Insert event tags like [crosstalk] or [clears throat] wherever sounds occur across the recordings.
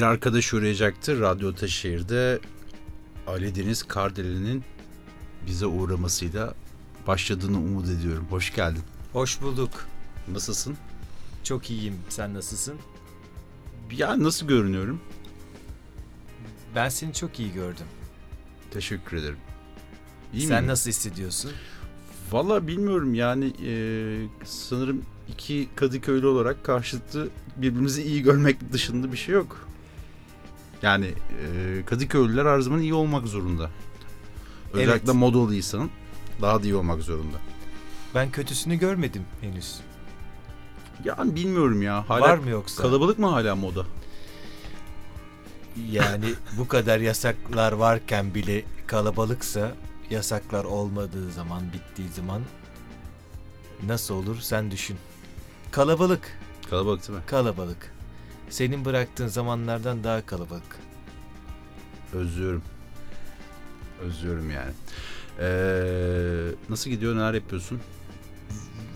Bir arkadaş uğrayacaktı Radyo Ataşehir'de Ali Deniz Kardeli'nin bize uğramasıyla başladığını umut ediyorum. Hoş geldin. Hoş bulduk. Nasılsın? Çok iyiyim. Sen nasılsın? Ya nasıl görünüyorum? Ben seni çok iyi gördüm. Teşekkür ederim. İyi Sen miyim? nasıl hissediyorsun? Valla bilmiyorum yani e, sanırım iki Kadıköylü olarak karşılıklı birbirimizi iyi görmek dışında bir şey yok. Yani e, Kadıköylüler her zaman iyi olmak zorunda. Özellikle Evet. modalıysan daha da iyi olmak zorunda. Ben kötüsünü görmedim henüz. Yani bilmiyorum ya. Hala Var mı yoksa? Kalabalık mı hala moda? Yani [laughs] bu kadar yasaklar varken bile kalabalıksa yasaklar olmadığı zaman bittiği zaman nasıl olur sen düşün. Kalabalık, Kalabalık değil mi? kalabalık. Senin bıraktığın zamanlardan daha kalabalık. Özlüyorum. Özlüyorum yani. Ee, nasıl gidiyor? Neler yapıyorsun?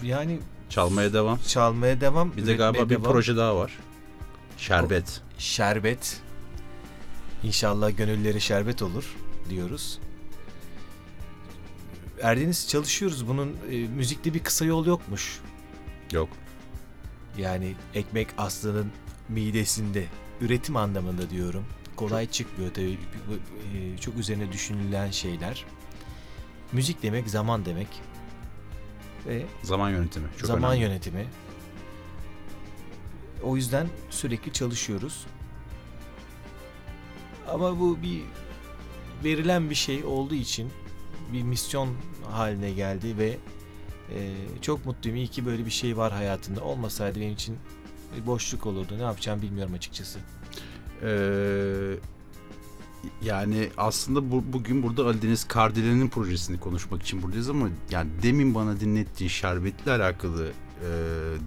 Yani Çalmaya devam. çalmaya devam. Bir de galiba bir devam. proje daha var. Şerbet. şerbet. İnşallah gönülleri şerbet olur diyoruz. Erdeniz çalışıyoruz. Bunun e, müzikte bir kısa yol yokmuş. Yok. Yani ekmek aslının midesinde. Üretim anlamında diyorum. Kolay çıkmıyor tabii. Bu- bu- e, Çok üzerine düşünülen şeyler. Müzik demek zaman demek. Ve Zaman yönetimi. Çok zaman önemli. yönetimi. O yüzden sürekli çalışıyoruz. Ama bu bir verilen bir şey olduğu için bir misyon haline geldi ve e, çok mutluyum. İyi ki böyle bir şey var hayatında. Olmasaydı benim için boşluk olurdu. Ne yapacağım bilmiyorum açıkçası. Ee, yani aslında bu, bugün burada Ali Deniz Kardeli'nin projesini konuşmak için buradayız ama yani demin bana dinlettiğin şerbetle alakalı e,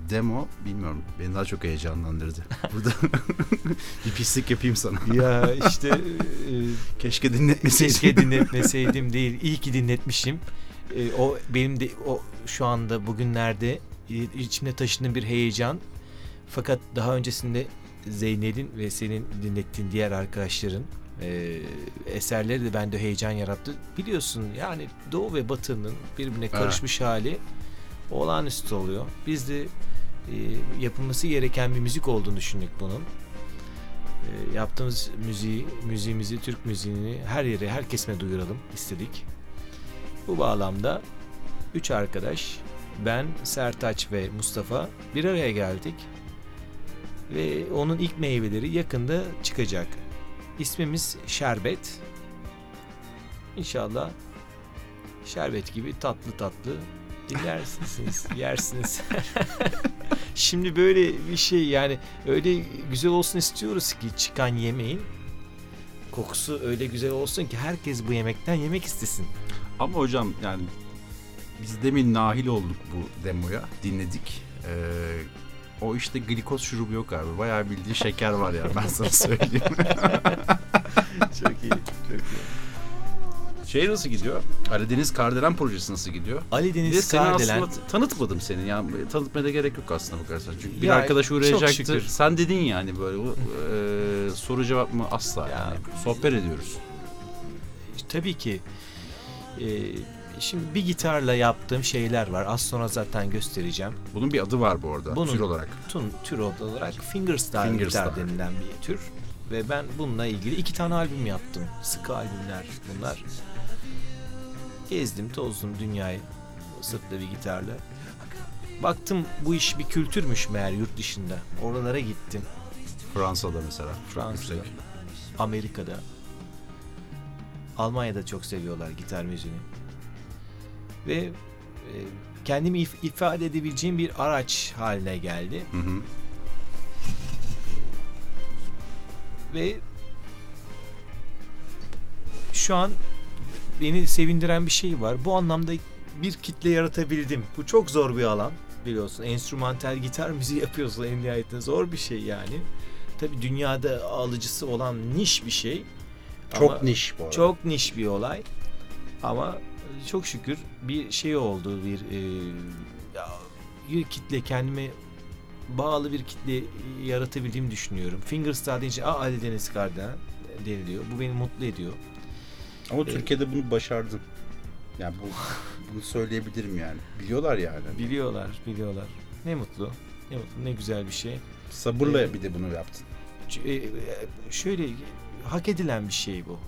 demo bilmiyorum beni daha çok heyecanlandırdı. [laughs] Burada [laughs] bir pislik yapayım sana. Ya işte [laughs] Keşke dinletmeseydim. Keşke dinletmeseydim değil. İyi ki dinletmişim. Ee, o benim de o şu anda bugünlerde e, içimde taşıdığım bir heyecan. Fakat daha öncesinde Zeynel'in ve senin dinlettiğin diğer arkadaşların e, eserleri de bende heyecan yarattı. Biliyorsun yani Doğu ve Batı'nın birbirine karışmış hali olağanüstü oluyor. Biz de e, yapılması gereken bir müzik olduğunu düşündük bunun. E, yaptığımız müziği, müziğimizi, Türk müziğini her yere, her kesime duyuralım istedik. Bu bağlamda üç arkadaş, ben, Sertaç ve Mustafa bir araya geldik. Ve onun ilk meyveleri yakında çıkacak. İsmimiz Şerbet. İnşallah şerbet gibi tatlı tatlı dinlersiniz, [laughs] yersiniz. Şimdi böyle bir şey yani öyle güzel olsun istiyoruz ki çıkan yemeğin kokusu öyle güzel olsun ki herkes bu yemekten yemek istesin. Ama hocam yani biz demin nahil olduk bu demoya dinledik. Ee, o işte glikoz şurubu yok abi. Bayağı bildiğin şeker var ya ben sana söyleyeyim. [laughs] Çok iyi, çok iyi. Şey nasıl gidiyor? Ali Deniz Kardelen projesi nasıl gidiyor? Ali Bir de Deniz seni Kardelen aslında tanıtmadım seni. Yani tanıtmaya da gerek yok aslında bakarsan. Çünkü bir Ya, arkadaş çok uğrayacaktı. şükür. Sen dedin yani böyle bu, e, soru cevap mı asla Ya. yani. Sohbet ediyoruz. tabii ki e, şimdi bir gitarla yaptığım şeyler var. Az sonra zaten göstereceğim. Bunun bir adı var bu arada Bunun- tür olarak. Tun, tür olarak fingerstyle, Fingerstyle. gitar denilen bir tür. Ve ben bununla ilgili iki tane albüm yaptım. Sıkı albümler bunlar. Gezdim, tozdum dünyayı sırtla bir gitarla. Baktım bu iş bir kültürmüş meğer yurt dışında. Oralara gittim. Fransa'da mesela. Fransa'da, Yüksek. Amerika'da. Almanya'da çok seviyorlar gitar müziğini. Ve e, kendimi if- ifade edebileceğim bir araç haline geldi. Hı hı. ve şu an beni sevindiren bir şey var. Bu anlamda bir kitle yaratabildim. Bu çok zor bir alan biliyorsun. Enstrümantal gitar [laughs] müziği yapıyorsun en nihayetinde zor bir şey yani. Tabi dünyada alıcısı olan niş bir şey. Çok Ama niş bu arada. Çok niş bir olay. Ama çok şükür bir şey oldu bir e, bir kitle kendime bağlı bir kitle yaratabildiğimi düşünüyorum. Fingerstyle deyince aa Ali Deniz Karda deniliyor. Bu beni mutlu ediyor. Ama Evet. Türkiye'de bunu başardın. Yani bu bunu söyleyebilirim yani. Biliyorlar yani. Biliyorlar, biliyorlar. Ne mutlu. Ne mutlu, ne güzel bir şey. Sabırla Evet. bir de bunu yaptın. E, e, Şöyle hak edilen bir şey bu.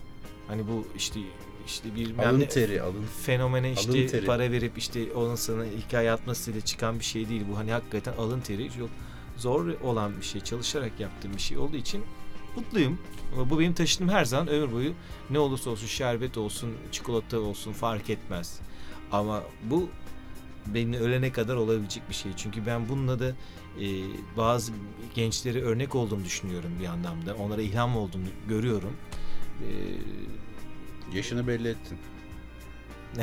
Hani bu işte işte bir Alın teri, alın. fenomene Alın işte teri. para verip işte onun sana hikaye atmasıyla çıkan bir şey değil. Bu hani hakikaten alın teri çok zor olan bir şey. Çalışarak yaptığım bir şey olduğu için mutluyum. Ama bu benim taşıdığım her zaman ömür boyu ne olursa olsun şerbet olsun, çikolata olsun fark etmez. Ama bu benim ölene kadar olabilecek bir şey. Çünkü ben bununla da e, bazı gençlere örnek olduğumu düşünüyorum bir anlamda. Onlara ilham olduğumu görüyorum. E, Yaşını belli ettin. [laughs]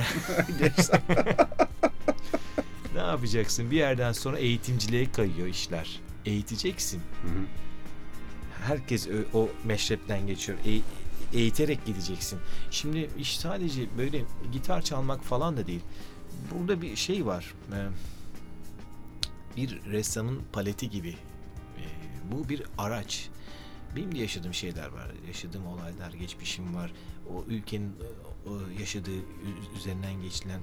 Ne yapacaksın? Bir yerden sonra eğitimciliğe kayıyor işler. Eğiteceksin. Hı hı. Herkes ö- o meşrepten geçiyor. Eğ- eğiterek gideceksin. Şimdi iş sadece böyle gitar çalmak falan da değil. Burada bir şey var. Ee, Bir ressamın paleti gibi. Ee, Bu bir araç. Benim de yaşadığım şeyler var. Yaşadığım olaylar, geçmişim var. O ülkenin o yaşadığı üzerinden geçilen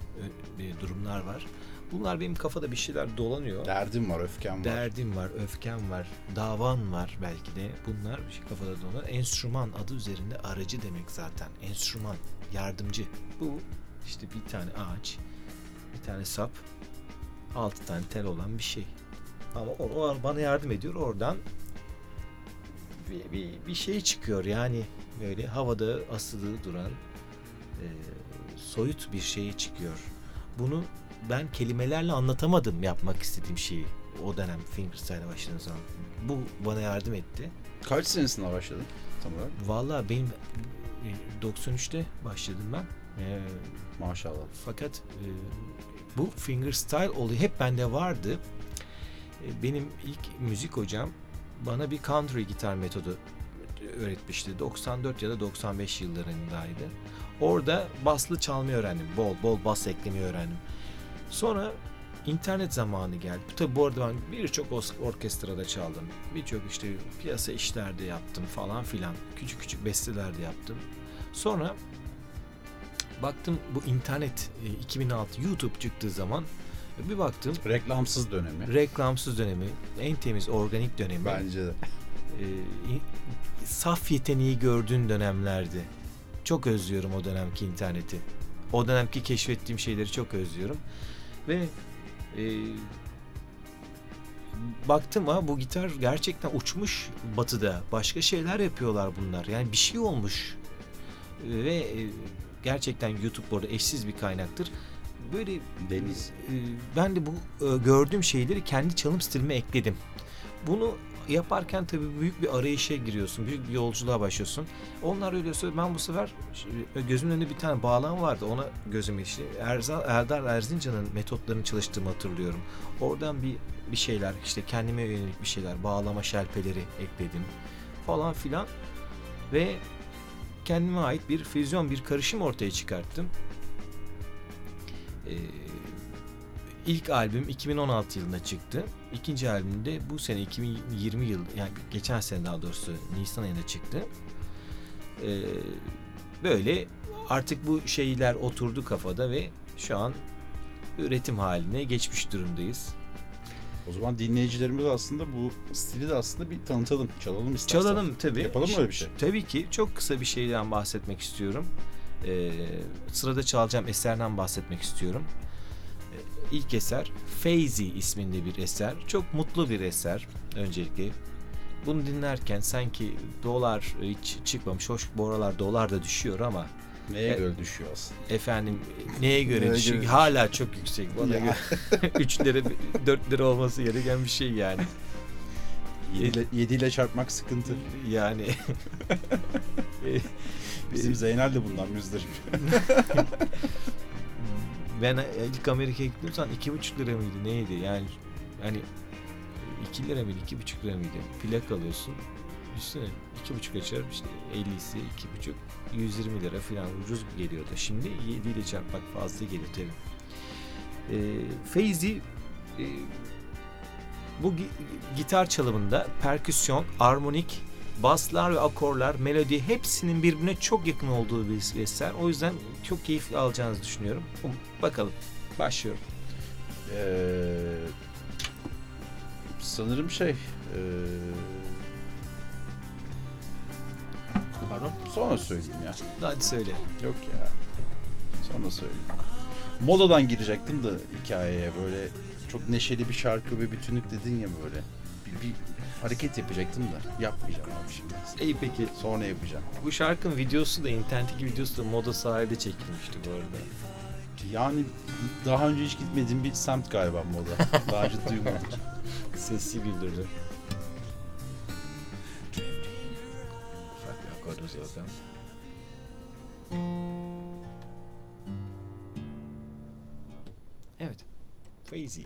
durumlar var. Bunlar benim kafada bir şeyler dolanıyor. Derdim var, öfkem var. Derdim var, öfkem var, davan var belki de. Bunlar bir şey kafada dolanıyor. Enstrüman adı üzerinde aracı demek zaten. Enstrüman, yardımcı. Bu işte bir tane ağaç, bir tane sap, altı tane tel olan bir şey. Ama o, o bana yardım ediyor. Oradan bir, bir, bir şey çıkıyor yani böyle havada asılı duran e, soyut bir şey çıkıyor. Bunu ben kelimelerle anlatamadım yapmak istediğim şeyi o dönem fingerstyle'a başladığım zaman. Bu bana yardım etti. Kaç senesinde başladın tam olarak? Vallahi benim e, 93'te başladım ben. E, Maşallah. fakat e, bu fingerstyle olayı hep bende vardı. E, benim ilk müzik hocam bana bir country gitar metodu öğretmişti. 94 ya da 95 yıllarındaydı. Orada baslı çalmayı öğrendim. Bol bol bas eklemeyi öğrendim. Sonra internet zamanı geldi. Tabi bu arada ben birçok orkestrada çaldım. Birçok işte piyasa işlerde yaptım falan filan. Küçük küçük bestelerde yaptım. Sonra baktım bu internet e, 2006 YouTube çıktığı zaman e, bir baktım Reklamsız dönemi. reklamsız dönemi, en temiz organik dönemi, Bence de. e, saf yeteneği gördüğün dönemlerdi. Çok özlüyorum o dönemki interneti. O dönemki keşfettiğim şeyleri çok özlüyorum. Ve e, baktım ha bu gitar gerçekten uçmuş batıda. Başka şeyler yapıyorlar bunlar. Yani bir şey olmuş. Ve e, gerçekten YouTube burada eşsiz bir kaynaktır. Böyle Deniz. e, ben de bu e, gördüğüm şeyleri kendi çalım stilime ekledim. Bunu yaparken tabii büyük bir arayışa giriyorsun. Büyük bir yolculuğa başlıyorsun. Onlar öyle söylüyor. Ben bu sefer e, gözümün önünde bir tane bağlam vardı. Ona gözüm ilişti. Erzal, Erdar Erzincan'ın metotlarını çalıştığımı hatırlıyorum. Oradan bir bir şeyler işte kendime yönelik bir şeyler bağlama şelpeleri ekledim falan filan ve kendime ait bir füzyon bir karışım ortaya çıkarttım. Ee, ilk albüm 2016 yılında çıktı. İkinci albüm de bu sene 2020 yıl yani geçen sene daha doğrusu Nisan ayında çıktı. Ee, böyle artık bu şeyler oturdu kafada ve şu an üretim haline geçmiş durumdayız. O zaman dinleyicilerimiz aslında bu stili de aslında bir tanıtalım. Çalalım istersen. Çalalım tabii. Yapalım mı öyle bir şey? Tabii ki. Çok kısa bir şeyden bahsetmek istiyorum. Ee, sırada çalacağım eserden bahsetmek istiyorum. İlk eser Feyzi isminde bir eser. Çok mutlu bir eser öncelikle. Bunu dinlerken sanki dolar hiç çıkmamış. Hoş bu aralar dolar da düşüyor ama Neye E- göre düşüyor aslında? efendim neye göre Neye düşüyor? göre Hala çok yüksek. Bana göre 3 [laughs] lira 4 lira olması gereken bir şey yani. 7 ile, yedi ile çarpmak sıkıntı. Yani [laughs] Bizim Zeynel de bundan müzdarip. [laughs] Ben ilk Amerika'ya zaman iki buçuk lira mıydı neydi? Yani hani iki lira mıydı iki buçuk lira mıydı? Plak alıyorsun üstüne iki buçuk açar işte 50'si iki buçuk 120 lira falan ucuz geliyordu. Şimdi 7 ile çarpmak fazla geliyor tabii. Ee, Feyzi e, Bu gi- gitar çalımında perküsyon, armonik, baslar ve akorlar, melodi hepsinin birbirine çok yakın olduğu bir eser. O yüzden çok keyif alacağınızı düşünüyorum. Um- Bakalım. Başlıyorum. Ee, sanırım şey ee, Pardon. sonra söyleyeyim ya. Hadi söyle. Yok ya. Sonra söyleyeyim. Modadan girecektim de hikayeye böyle çok neşeli bir şarkı ve bütünlük dedin ya böyle. Bir, bir hareket yapacaktım da yapmayacağım abi şimdi. İyi peki. Sonra yapacağım. Bu şarkının videosu da internetteki videosu da moda sahilde çekilmişti bu arada. Yani daha önce hiç gitmediğim bir semt galiba moda. [laughs] Daha önce duymadım. Sesi güldürdü. Ufak bir akor zaten. Evet. Crazy.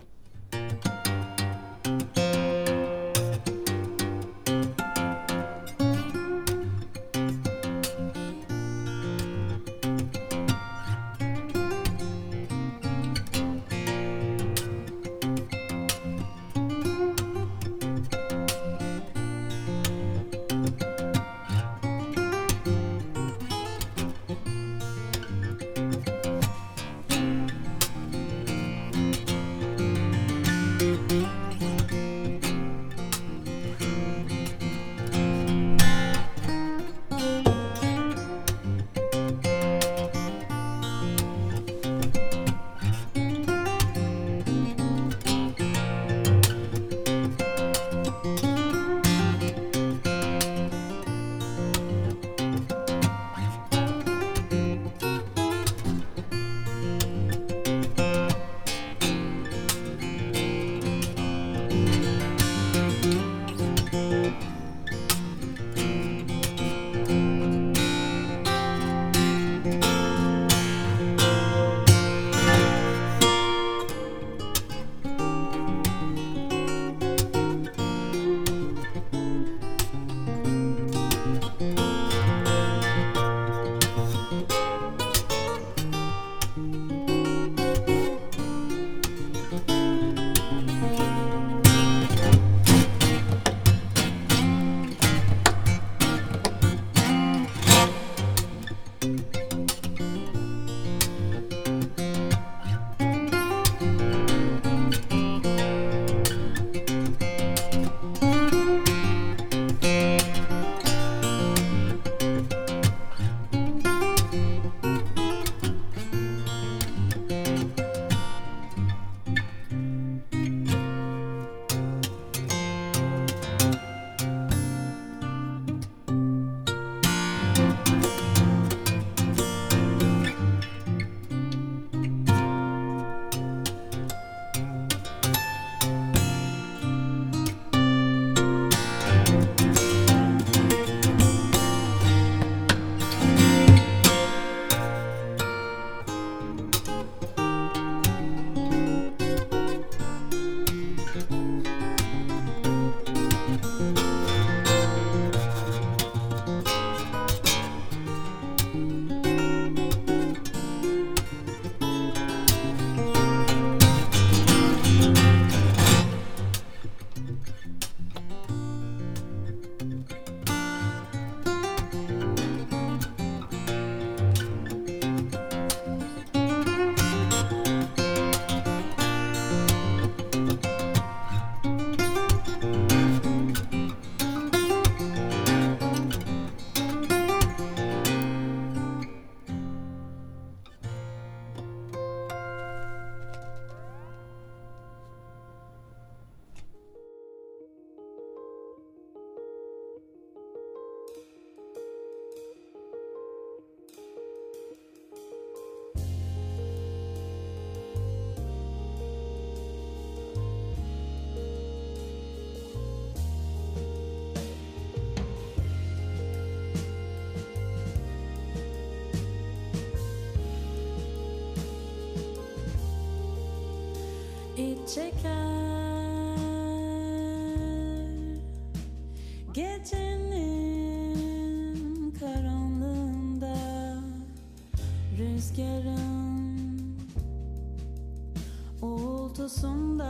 avlusunda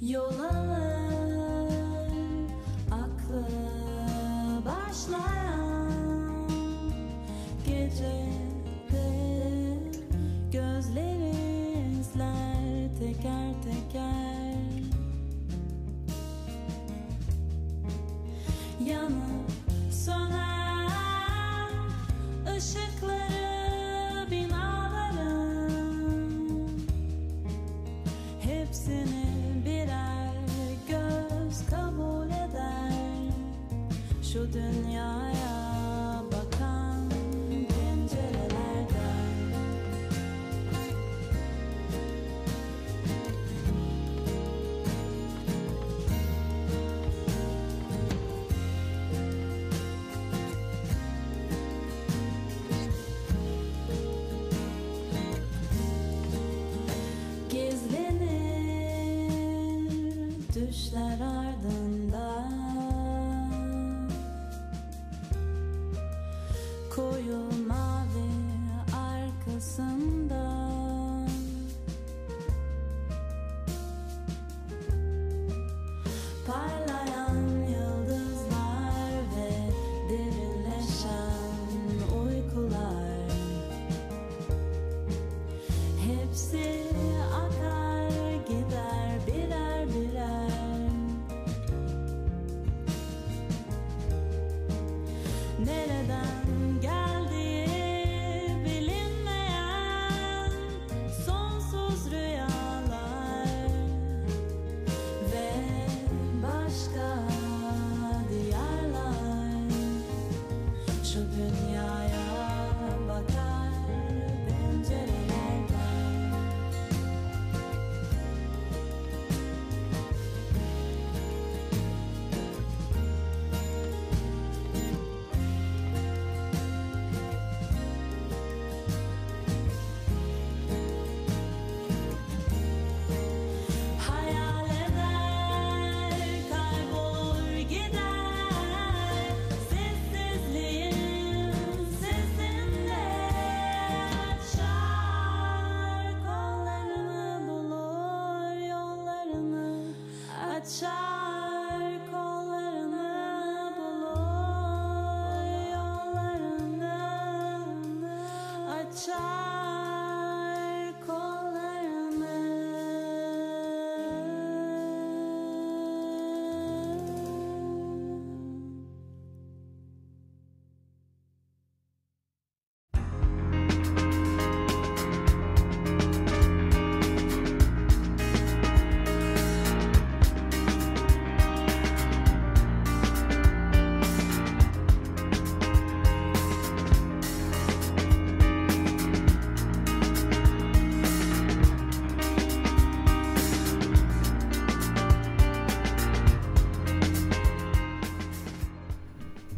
Yol alır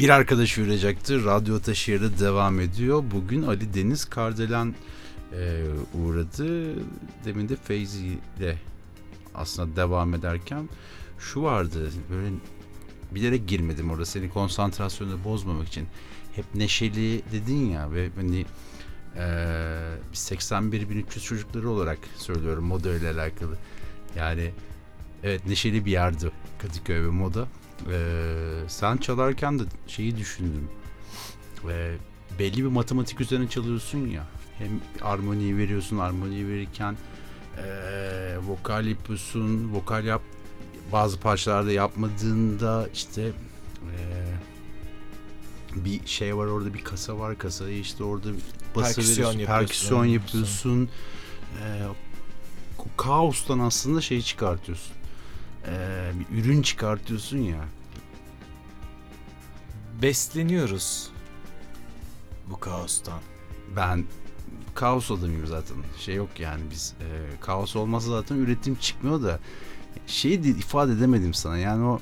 Bir arkadaş yürüyecekti. Radyo Taşehir'de devam ediyor. Bugün Ali Deniz Kardelen e, uğradı. Demin de Feyzi ile aslında devam ederken şu vardı. Böyle bilerek girmedim orada seni konsantrasyonu bozmamak için. Hep neşeli dedin ya ve hani e, biz 81.300 çocukları olarak söylüyorum moda ile alakalı. Yani evet neşeli bir yerdi Kadıköy ve moda. Ee, sen çalarken de şeyi düşündüm. Ee, belli bir matematik üzerine çalıyorsun ya. Hem armoniyi veriyorsun, armoniyi verirken ee, vokal yapıyorsun, vokal yap bazı parçalarda yapmadığında işte ee, bir şey var orada bir kasa var kasayı işte orada bası Perküsyon veriyorsun, yapıyorsun. perküsyon yapıyorsun. Ee, o kaostan aslında şey çıkartıyorsun. Ee, bir ürün çıkartıyorsun ya. Besleniyoruz bu kaostan. Ben kaos adamıyım zaten. Şey yok yani biz e, kaos olmazsa zaten üretim çıkmıyor da şeyi de ifade edemedim sana. Yani o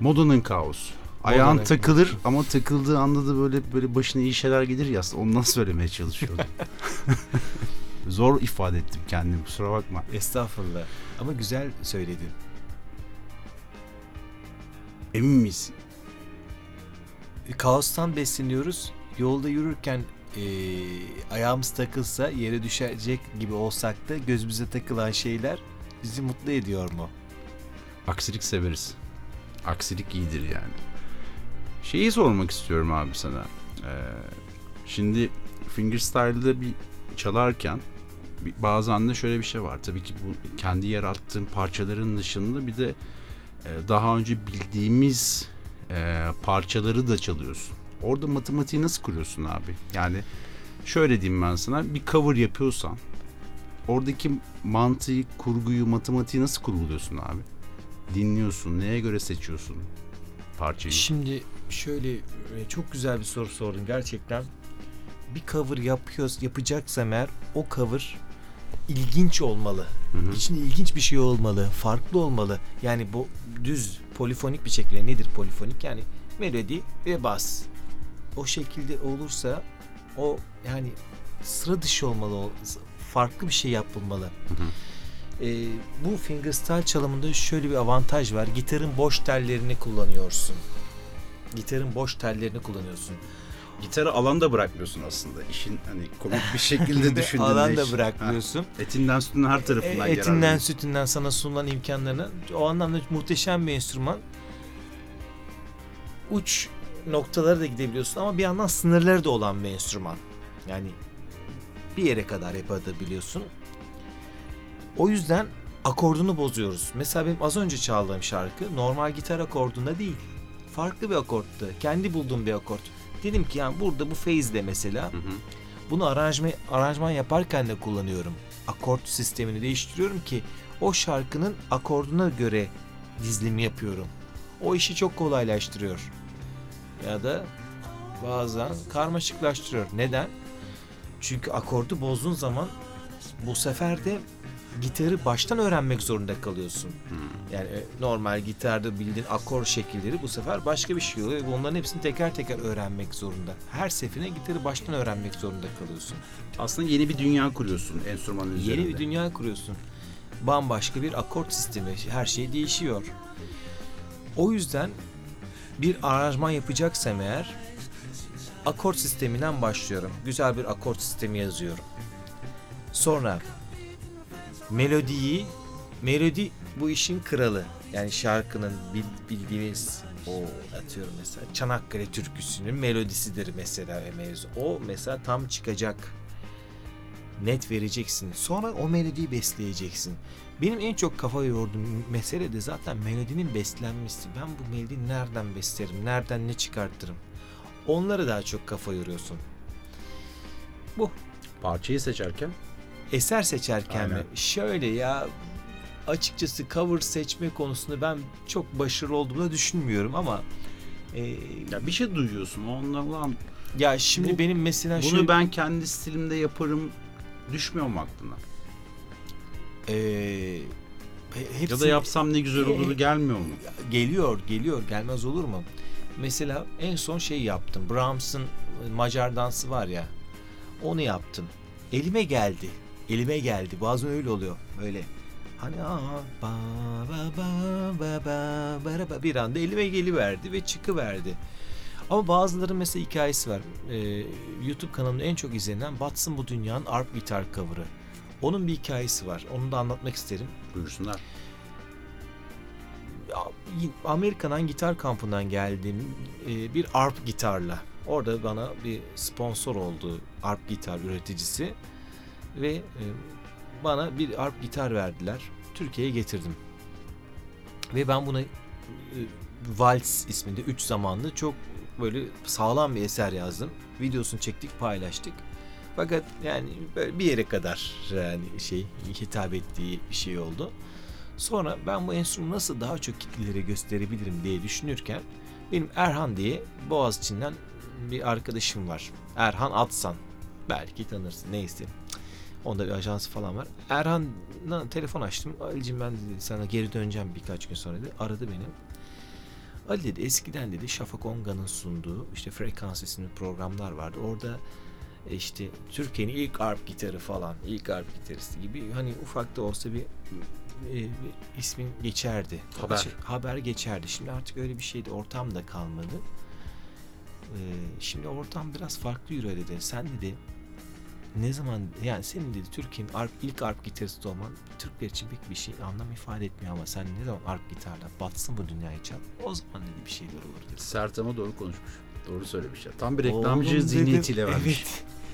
modanın kaosu. Ayağın Modanın- takılır ama takıldığı anda da böyle böyle başına iyi şeyler gelir ya ondan [laughs] söylemeye çalışıyordum. [laughs] Zor ifade ettim kendimi kusura bakma. Estağfurullah. Ama güzel söyledin. Emin miyiz? Kaostan besleniyoruz. Yolda yürürken eee, ayağımız takılsa yere düşecek gibi olsak da gözümüze takılan şeyler bizi mutlu ediyor mu? Aksilik severiz. Aksilik iyidir yani. Şeyi sormak istiyorum abi sana. Ee, şimdi fingerstyle'da bir çalarken bir- bazen de şöyle bir şey var. Tabii ki bu kendi yarattığın parçaların dışında bir de e, daha önce bildiğimiz e, parçaları da çalıyorsun. Orada matematiği nasıl kuruyorsun abi? Yani şöyle diyeyim ben sana bir cover yapıyorsan oradaki mantığı, kurguyu, matematiği nasıl kurguluyorsun abi? Dinliyorsun, neye göre seçiyorsun parçayı? Şimdi şöyle e, çok güzel bir soru sordun gerçekten. Bir cover yapıyoruz, yapacaksam eğer o cover ilginç olmalı. Hı hı. İçinde ilginç bir şey olmalı, farklı olmalı. Yani bu düz polifonik bir şekilde nedir polifonik? Yani melodi ve bas. O şekilde olursa o yani sıra dışı olmalı, farklı bir şey yapılmalı. Hı hı. Ee, bu fingerstyle çalımında şöyle bir avantaj var. Gitarın boş tellerini kullanıyorsun. Gitarın boş tellerini kullanıyorsun. Gitarı alanda bırakmıyorsun aslında. İşin hani komik bir şekilde [laughs] düşündüğünde. Alan da iş- bırakmıyorsun. Ha, etinden sütünden her tarafından E, etinden yararlanıyorsun. sütünden sana sunulan imkanlarını o anlamda muhteşem bir enstrüman. Uç noktalara da gidebiliyorsun ama bir yandan sınırları da olan bir enstrüman. Yani bir yere kadar yapabiliyorsun. O yüzden akordunu bozuyoruz. Mesela benim az önce çaldığım şarkı normal gitar akordunda değil. Farklı bir akorttu. Kendi bulduğum bir akort. Dedim ki yani burada bu phase'de mesela Hı hı. bunu aranjman, aranjman yaparken de kullanıyorum. Akort sistemini değiştiriyorum ki o şarkının akorduna göre dizilimi yapıyorum. O işi çok kolaylaştırıyor. Ya da bazen karmaşıklaştırıyor. Neden? Çünkü akordu bozduğun zaman bu sefer de gitarı baştan öğrenmek zorunda kalıyorsun. Yani e, normal gitarda bildiğin akor şekilleri bu sefer başka bir şey oluyor ve bunların hepsini teker teker öğrenmek zorunda. Her seferinde gitarı baştan öğrenmek zorunda kalıyorsun. Aslında yeni bir dünya kuruyorsun enstrümanın üzerinde. Yeni bir dünya kuruyorsun. Bambaşka bir akort sistemi, her şey değişiyor. O yüzden bir aranjman yapacaksam eğer akort sisteminden başlıyorum. Güzel bir akort sistemi yazıyorum. Sonra melodiyi, melodi bu işin kralı. Yani şarkının bil- bildiğiniz o atıyorum mesela Çanakkale türküsünün melodisidir mesela ve mevzu. O mesela tam çıkacak net vereceksin. Sonra o melodiyi besleyeceksin. Benim en çok kafa yorduğum mesele de zaten melodinin beslenmesi. Ben bu melodiyi nereden beslerim, nereden ne çıkartırım? Onları daha çok kafa yoruyorsun. Parçayı seçerken Eser seçerken mi? Aynen. Şöyle ya açıkçası cover seçme konusunda ben çok başarılı olduğumu da düşünmüyorum ama e, ya bir şey duyuyorsun. Ondan ya şimdi Bu- benim mesela bunu şöyle ben kendi stilimde yaparım düşmüyor mu aklına? e, hepsi, Ya da yapsam ne güzel olur gelmiyor mu? Geliyor, geliyor. Gelmez olur mu? Mesela en son şey yaptım. Brahms'ın Macar dansı var ya. Onu yaptım. Elime geldi. Elime geldi. Bazen öyle oluyor. Böyle hani aa ba ba ba ba ba ba ba bir anda elime geliverdi ve çıkıverdi. Ama bazıların mesela hikayesi var. Ee, YouTube kanalımda en çok izlenen Batsın Bu Dünya'nın arp gitar cover'ı. Onun bir hikayesi var. Onu da anlatmak isterim. Buyursunlar. Amerika'dan gitar kampından geldiğim e, bir arp gitarla. Orada bana bir sponsor oldu arp gitar üreticisi ve e, bana bir arp gitar verdiler. Türkiye'ye getirdim. Ve ben buna e, Vals isminde 3 zamanlı çok böyle sağlam bir eser yazdım. Videosunu çektik, paylaştık. Fakat yani böyle bir yere kadar yani şey hitap ettiği bir şey oldu. Sonra ben bu enstrümanı nasıl daha çok kitlelere gösterebilirim diye düşünürken benim Erhan diye Boğaziçi'nden bir arkadaşım var. Erhan Atsan. Belki tanırsın neyse. Onda bir ajansı falan var. Erhan'la telefon açtım. Ali'cim ben dedi, sana geri döneceğim birkaç gün sonra dedi. Aradı beni. Ali dedi eskiden dedi Şafak Onga'nın sunduğu işte Frekans isimli programlar vardı. Orada e, işte Türkiye'nin ilk arp gitarı falan, ilk arp gitaristi gibi hani ufak da olsa bir e, bir ismin geçerdi. Haber. Açı- haber geçerdi. Şimdi artık öyle bir şeydi. Ortam da kalmadı. E, şimdi ortam biraz farklı yürüyor dedi. Sen dedi ne zaman yani senin dedi Türkiye'nin arp, ilk arp gitaristi olman Türkler için pek bir şey anlam ifade etmiyor ama sen ne zaman arp gitarla batsın bu dünyayı çal o zaman dedi bir şeyler olur dedi. Sert ama doğru konuşmuş. Doğru söylemiş ya. Tam bir Oğlum reklamcı dedim, zihniyetiyle vermiş.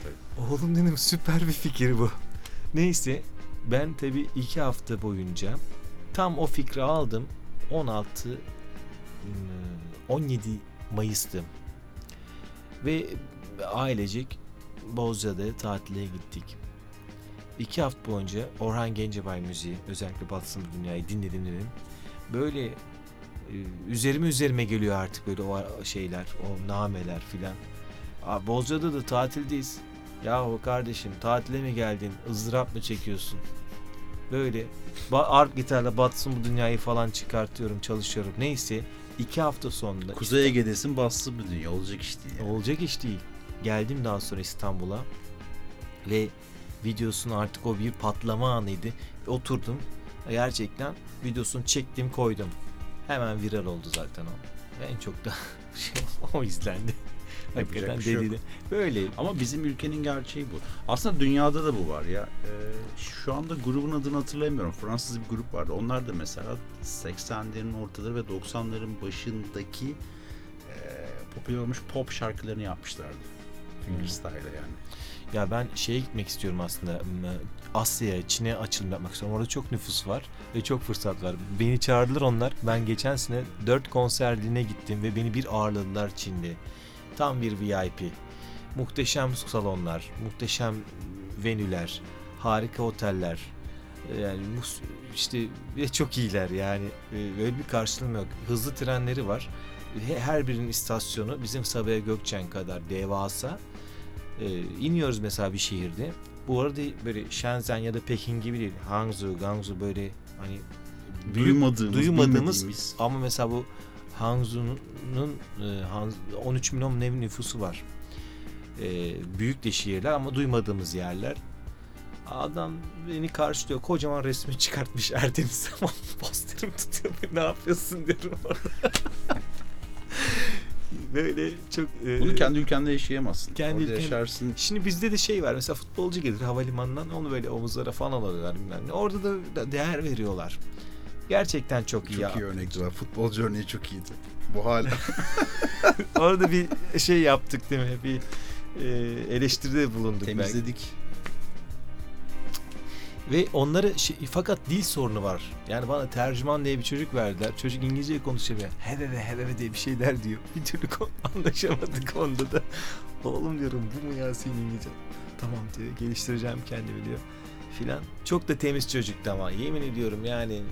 Evet. Oğlum dedim süper bir fikir bu. Neyse ben tabi iki hafta boyunca tam o fikri aldım. 16 ım, 17 Mayıs'tı. Ve ailecek Bozca'da tatile gittik. İki hafta boyunca Orhan Gencebay müziği özellikle Batsın Bu Dünya'yı dinledim dedim. Böyle e, üzerime üzerime geliyor artık böyle o şeyler, o nameler filan. Abi Bozca'da da tatildeyiz. Yahu kardeşim tatile mi geldin? ızdırap mı çekiyorsun? Böyle arp gitarla batsın bu dünyayı falan çıkartıyorum, çalışıyorum. Neyse iki hafta sonra Kuzey Ege'desin bastı bir dünya. Olacak iş değil. yani. olacak iş değil. Geldim daha sonra İstanbul'a ve videosunu artık o bir patlama anıydı. Oturdum gerçekten videosunu çektim koydum. Hemen viral oldu zaten o. En çok da [laughs] o izlendi. Hakikaten şey deliydi. Böyle Ama bizim ülkenin gerçeği bu. Aslında dünyada da bu var ya. Ee, şu anda grubun adını hatırlamıyorum. Fransız bir grup vardı. Onlar da mesela 80'lerin ortaları ve 90'ların başındaki e, popüler olmuş pop şarkılarını yapmışlardı. Fingerstyle'la yani. Ya ben şeye gitmek istiyorum aslında. Asya'ya, Çin'e açılım yapmak istiyorum. Orada çok nüfus var ve çok fırsat var. Beni çağırdılar onlar. Ben geçen sene 4 konserliğine gittim ve beni bir ağırladılar Çin'de. Tam bir VIP. Muhteşem salonlar, muhteşem venüler, harika oteller. Yani işte ve çok iyiler yani. Ee, Böyle bir karşılığım yok. Hızlı trenleri var. He- Her birinin istasyonu bizim Sabiha Gökçen kadar devasa. Ee, iniyoruz mesela bir şehirde. Bu arada böyle Shenzhen ya da Pekin gibi değil. Hangzhou, Guangzhou böyle hani büyük- Duymadığımız, duymadığımız bilmediğimiz. ama mesela bu Hangzhou'nun e, Han- 13 milyon ne nüfusu var. E, büyük de şehirler ama duymadığımız yerler. Adam beni karşılıyor. Kocaman resmi [laughs] çıkartmış Erdeniz zaman [laughs] posterimi tutuyor. ne yapıyorsun diyorum orada. [laughs] Böyle çok... e, Bunu kendi ülkende yaşayamazsın. Kendi Orada ülken- yaşarsın. Şimdi bizde de şey var mesela futbolcu gelir havalimanından onu böyle omuzlara falan alıyorlar bilmem ne. Orada da- değer veriyorlar. Gerçekten çok iyi. Çok ya. iyi örnekti var. Futbolcu örneği çok iyiydi. Bu hala. [laughs] Orada bir şey yaptık değil mi? Bir e, eleştiride bulunduk belki. Ve onları şey- fakat dil sorunu var. Yani bana tercüman diye bir çocuk verdiler. Çocuk İngilizce konuşamıyor. Hebebe hebebe diye bir şeyler diyor. [laughs] Bir türlü anlaşamadık onda da. Oğlum diyorum bu mu ya senin İngilizce? Tamam diyor geliştireceğim kendimi diyor. Filan. Çok da temiz çocuktu ama yemin ediyorum yani.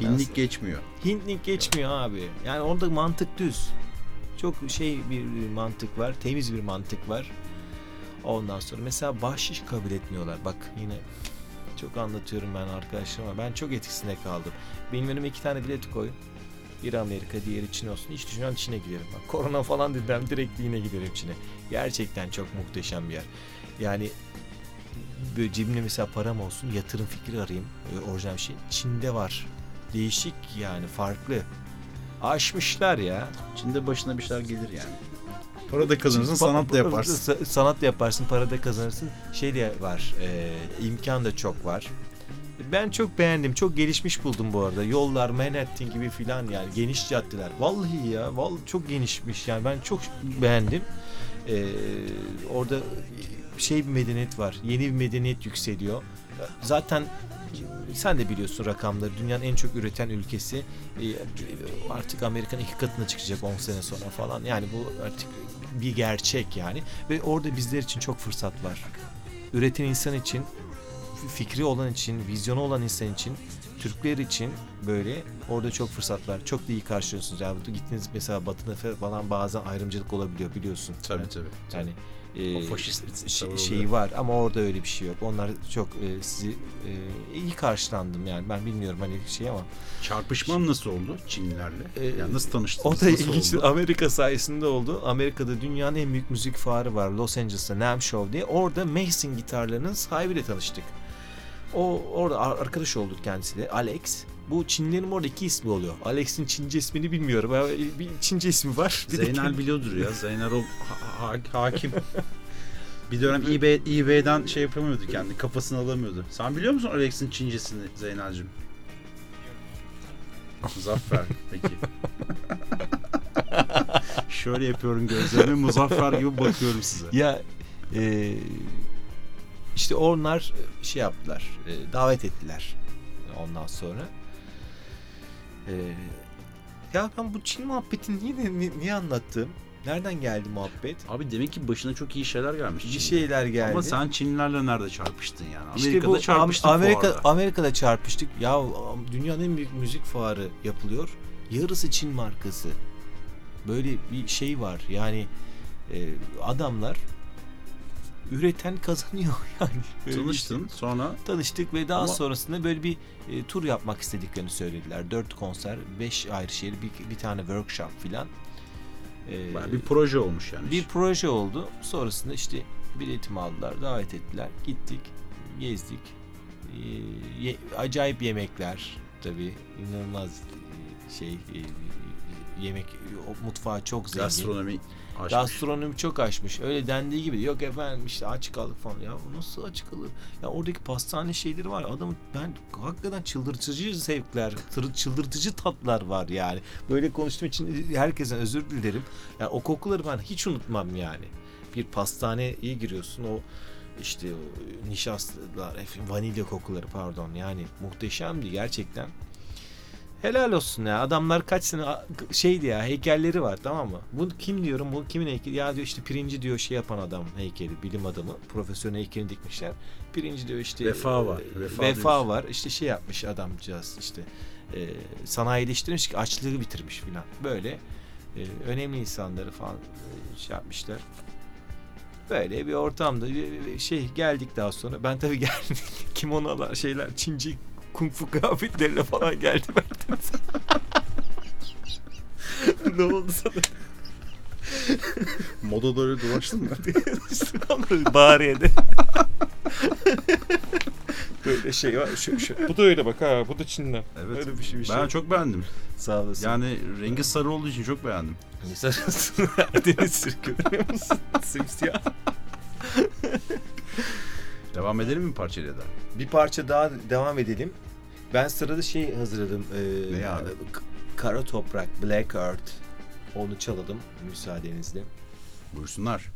Hinlik geçmiyor. Hintlik geçmiyor abi. Yani orada mantık düz. Çok şey bir mantık var. Temiz bir mantık var. Ondan sonra mesela bahşiş kabul etmiyorlar. Bak yine çok anlatıyorum ben arkadaşlarıma. Ben çok etkisinde kaldım. Benim önüme iki tane bilet koy. Biri Amerika, diğeri Çin olsun. Hiç düşünmem Çin'e giderim. Bak, korona falan dedim direkt yine giderim Çin'e. Gerçekten çok muhteşem bir yer. Yani böyle cebimde mesela param olsun yatırım fikri arayayım. Ee, orijinal bir şey. Çin'de var. Değişik yani farklı. Aşmışlar ya. Çin'de başına bir şeyler gelir yani. Para da kazanırsın, sanat da pa- yaparsın. sa- Sanat da yaparsın, para da kazanırsın. Şey de var, e, imkan da çok var. Ben çok beğendim, çok gelişmiş buldum bu arada. Yollar, Manhattan gibi filan yani geniş caddeler. Vallahi ya, vallahi çok genişmiş yani ben çok beğendim. E, orada şey bir medeniyet var, yeni bir medeniyet yükseliyor. Zaten sen de biliyorsun rakamları. Dünyanın en çok üreten ülkesi. E, Artık Amerika'nın iki katına çıkacak 10 sene sonra falan. Yani bu artık bir gerçek yani. Ve orada bizler için çok fırsat var. Üreten insan için, fikri olan için, vizyonu olan insan için, Türkler için böyle orada çok fırsat var. Çok da iyi karşılıyorsunuz. Yani gittiniz mesela Batı'da falan bazen ayrımcılık olabiliyor biliyorsun. Tabii tabii. Yani e, faşist şey- şeyi var ama orada öyle bir şey yok. Onlar çok e, sizi e, iyi karşılandım yani. Ben bilmiyorum hani şey ama Çarpışman nasıl oldu Çinlilerle? Ee, yani nasıl tanıştınız? o da ilginç. oldu? Amerika sayesinde oldu. Amerika'da dünyanın en büyük müzik fuarı var. Los Angeles'ta NAMM Show diye. Orada Mason gitarlarının sahibiyle tanıştık. O orada ar- arkadaş olduk kendisiyle. Alex. Bu Çinlilerin orada iki ismi oluyor. Alex'in Çince ismini bilmiyorum. Bir Çince ismi var. Zeynel biliyordur ya. Zeynel o ha- ha- hakim. [laughs] Bir dönem eBay, eBay'den şey yapamıyordu kendi kafasını alamıyordu. Sen biliyor musun Alex'in Çincesini Zeynel'cim? Muzaffer [laughs] peki. Şöyle yapıyorum gözlerimi Muzaffer gibi bakıyorum size. Ya e, işte onlar şey yaptılar, e, davet ettiler ondan sonra. E, ya ben bu Çin muhabbetini niye, niye, niye anlattım? Nereden geldi muhabbet? Abi demek ki başına çok iyi şeyler gelmiş. Çin'de. şeyler geldi. Ama sen Çinlilerle nerede çarpıştın yani? İşte Amerika'da bu çarpıştık Am- Amerika, bu arada. Amerika'da çarpıştık. Ya dünyanın en büyük müzik fuarı yapılıyor. Yarısı Çin markası. Böyle bir şey var. Yani e, adamlar üreten kazanıyor [laughs] yani. Tanıştın şey. sonra Tanıştık ve daha Ama- sonrasında böyle bir e, tur yapmak istediklerini söylediler. Dört konser, beş ayrı şehir, bir, bir tane workshop filan. E, bayağı bir proje olmuş yani. bir proje oldu. Sonrasında işte biletimi aldılar, davet ettiler. Gittik, gezdik. Ee, ye- acayip yemekler tabii. inanılmaz e, şey e, yemek mutfağı çok zengin. gastronomi aşmış. Gastronomi çok aşmış. Öyle dendiği gibi. Yok efendim işte aç kaldık falan. Ya nasıl aç kalır? Ya oradaki pastane şeyleri var. Adamın ben hakikaten çıldırtıcı zevkler, çıldırtıcı tatlar var yani. Böyle konuştuğum için herkesten özür dilerim. Yani o kokuları ben hiç unutmam yani. Bir pastaneye giriyorsun o işte nişastalar, vanilya kokuları pardon yani muhteşemdi gerçekten. Helal olsun ya. Adamlar kaç sene şeydi ya heykelleri var tamam mı? Bu kim diyorum bu kimin heykeli? Ya diyor işte pirinci diyor şey yapan adam heykeli bilim adamı. Profesörün heykelini dikmişler. Pirinci diyor işte Vefa var, e, vefa Vefa, diyorsun. var. İşte şey yapmış adamcağız işte e, sanayileştirmiş ki açlığı bitirmiş filan. Böyle e, önemli insanları falan e, şey yapmışlar. Böyle bir ortamda bir- bir şey geldik daha sonra. Ben tabii [laughs] geldim. Kimonolar şeyler Çinci kung fu kıyafetleriyle falan geldim. [laughs] ne oldu sana? Modada öyle dolaştın mı? [laughs] Bariye'de. [laughs] Böyle şey var. Şu, şu. Bu da öyle bak ha. Bu da Çin'den. Evet. Öyle bir şey, bir şey. Ben çok beğendim. Sağ olasın. Yani rengi sarı olduğu için çok beğendim. Ne sarıyorsun? Deniz sirkü görüyor musun? Simsiyah. Devam edelim mi parçayla da? Bir parça daha devam edelim. Ben sırada şey hazırladım. Ee, Ne abi? Kara Toprak, Black Earth. Onu çalalım müsaadenizle. Buyursunlar.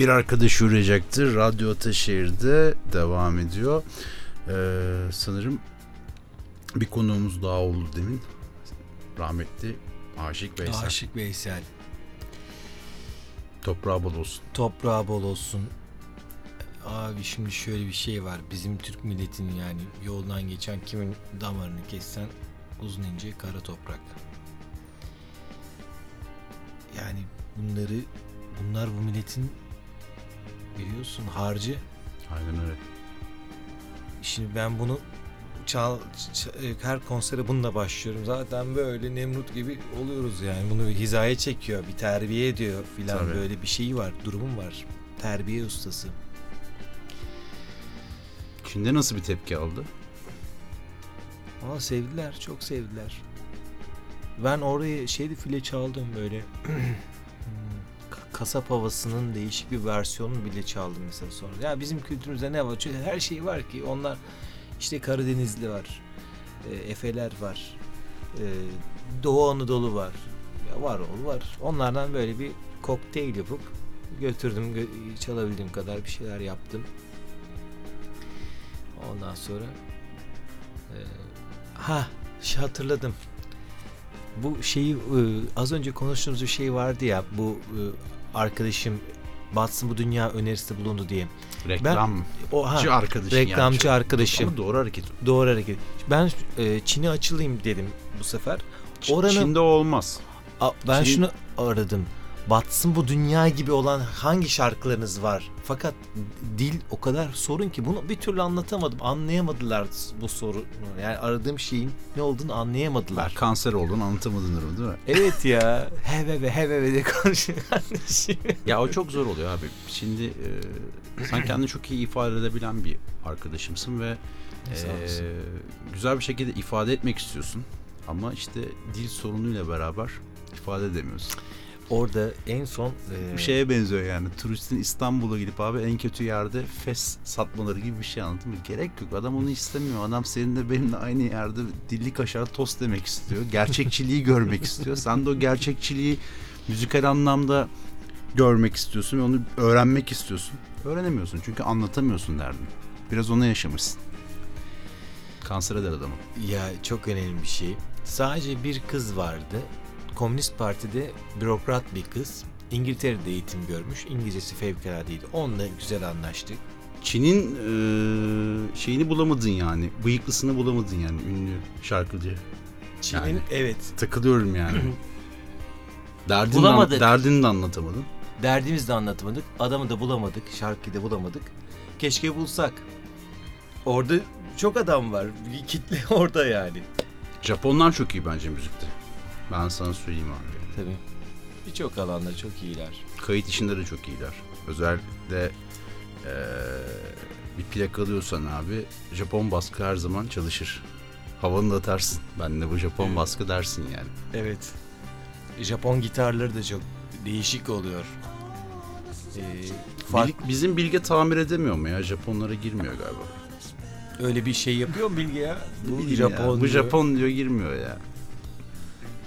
bir arkadaş uğrayacaktı. Radyo Ataşehir'de devam ediyor. Ee, sanırım bir konuğumuz daha oldu demin. Rahmetli Aşık Veysel. Aşık Veysel. Toprağı bol olsun. Toprağı bol olsun. Abi şimdi şöyle bir şey var. Bizim Türk milletinin yani yoldan geçen kimin damarını kessen uzun ince kara toprak. Yani bunları bunlar bu milletin biliyorsun harcı. Aynen öyle. Şimdi ben bunu çal, ç- e, her konsere bununla başlıyorum. Zaten böyle Nemrut gibi oluyoruz yani. Bunu bir hizaya çekiyor, bir terbiye ediyor filan Tabii. böyle bir şeyi var, durumum var. Terbiye ustası. Çin'de nasıl bir tepki aldı? Ama sevdiler, çok sevdiler. Ben oraya şeydi file çaldım böyle. [clears throat] Ka- kasap havasının değişik bir versiyonunu bile çaldım mesela sonra. Ya bizim kültürümüzde ne var? Çünkü her şey var ki onlar işte Karadenizli var. E, Efeler var. e, Doğu Anadolu var. Ya var ol var. Onlardan böyle bir kokteyl yapıp götürdüm. Gö- çalabildiğim kadar bir şeyler yaptım. Ondan sonra e, ha şey hatırladım. Bu şeyi e, az önce konuştuğumuz bir şey vardı ya bu e, arkadaşım batsın bu dünya önerisinde bulundu diye. Reklamcı arkadaşın reklamcı yani. arkadaşım. Ama doğru hareket. doğru hareket. Ben e, Çin'e açılayım dedim bu sefer. Oranın- Çin'de olmaz. A- ben Çin- şunu aradım. Batsın bu dünya gibi olan hangi şarkılarınız var? Fakat dil o kadar sorun ki bunu bir türlü anlatamadım. Anlayamadılar bu sorunu. Yani aradığım şeyin ne olduğunu anlayamadılar. Kanser olduğunu anlatamadın durumu değil mi? Evet ya. [laughs] Heve ve heve ve de konuşuyor kardeşim. Ya o çok zor oluyor abi. Şimdi e, sen kendini çok iyi ifade edebilen bir arkadaşımsın ve e, güzel bir şekilde ifade etmek istiyorsun. Ama işte dil sorunuyla beraber ifade edemiyorsun. Orada en son e, Bir şeye benziyor yani. Turistin İstanbul'a gidip abi en kötü yerde fes satmaları gibi bir şey anladın mı? Gerek yok. Adam onu istemiyor. Adam seninle benimle aynı yerde dilli kaşar tost demek istiyor. Gerçekçiliği [laughs] görmek istiyor. Sen de o gerçekçiliği müzikal anlamda görmek istiyorsun ve onu öğrenmek istiyorsun. Öğrenemiyorsun çünkü anlatamıyorsun derdin. Biraz onu yaşamışsın. Kanser eder adamı. Ya çok önemli bir şey. Sadece bir kız vardı. Komünist Parti'de bürokrat bir kız. İngiltere'de eğitim görmüş. İngilizcesi fevkaladeydi. Onunla güzel anlaştık. Çin'in eee, şeyini bulamadın yani. Bıyıklısını bulamadın yani ünlü şarkıcı. Çin'in Yani. evet Takılıyorum yani. Derdini, Bulamadık. De, derdini de anlatamadın. derdimizi de anlatamadık. Adamı da bulamadık. Şarkıyı da bulamadık. Keşke bulsak. Orada çok adam var. Bir kitle [laughs] orada yani. Japonlar çok iyi bence müzikte. Ben sana söyleyeyim abi. Tabii. Birçok alanda çok iyiler. Kayıt işinde de çok iyiler. Özellikle eee, bir plak alıyorsan abi Japon baskı her zaman çalışır. Havanı da atarsın. Ben de bu Japon Evet. baskı dersin yani. Evet. Japon gitarları da çok değişik oluyor. Ee, fark- Bil- bizim Bilge tamir edemiyor mu ya? Japonlara girmiyor galiba. öyle bir şey yapıyor mu Bilge ya? Bu bileyim Japon. ya, Bu. Japon diyor girmiyor ya.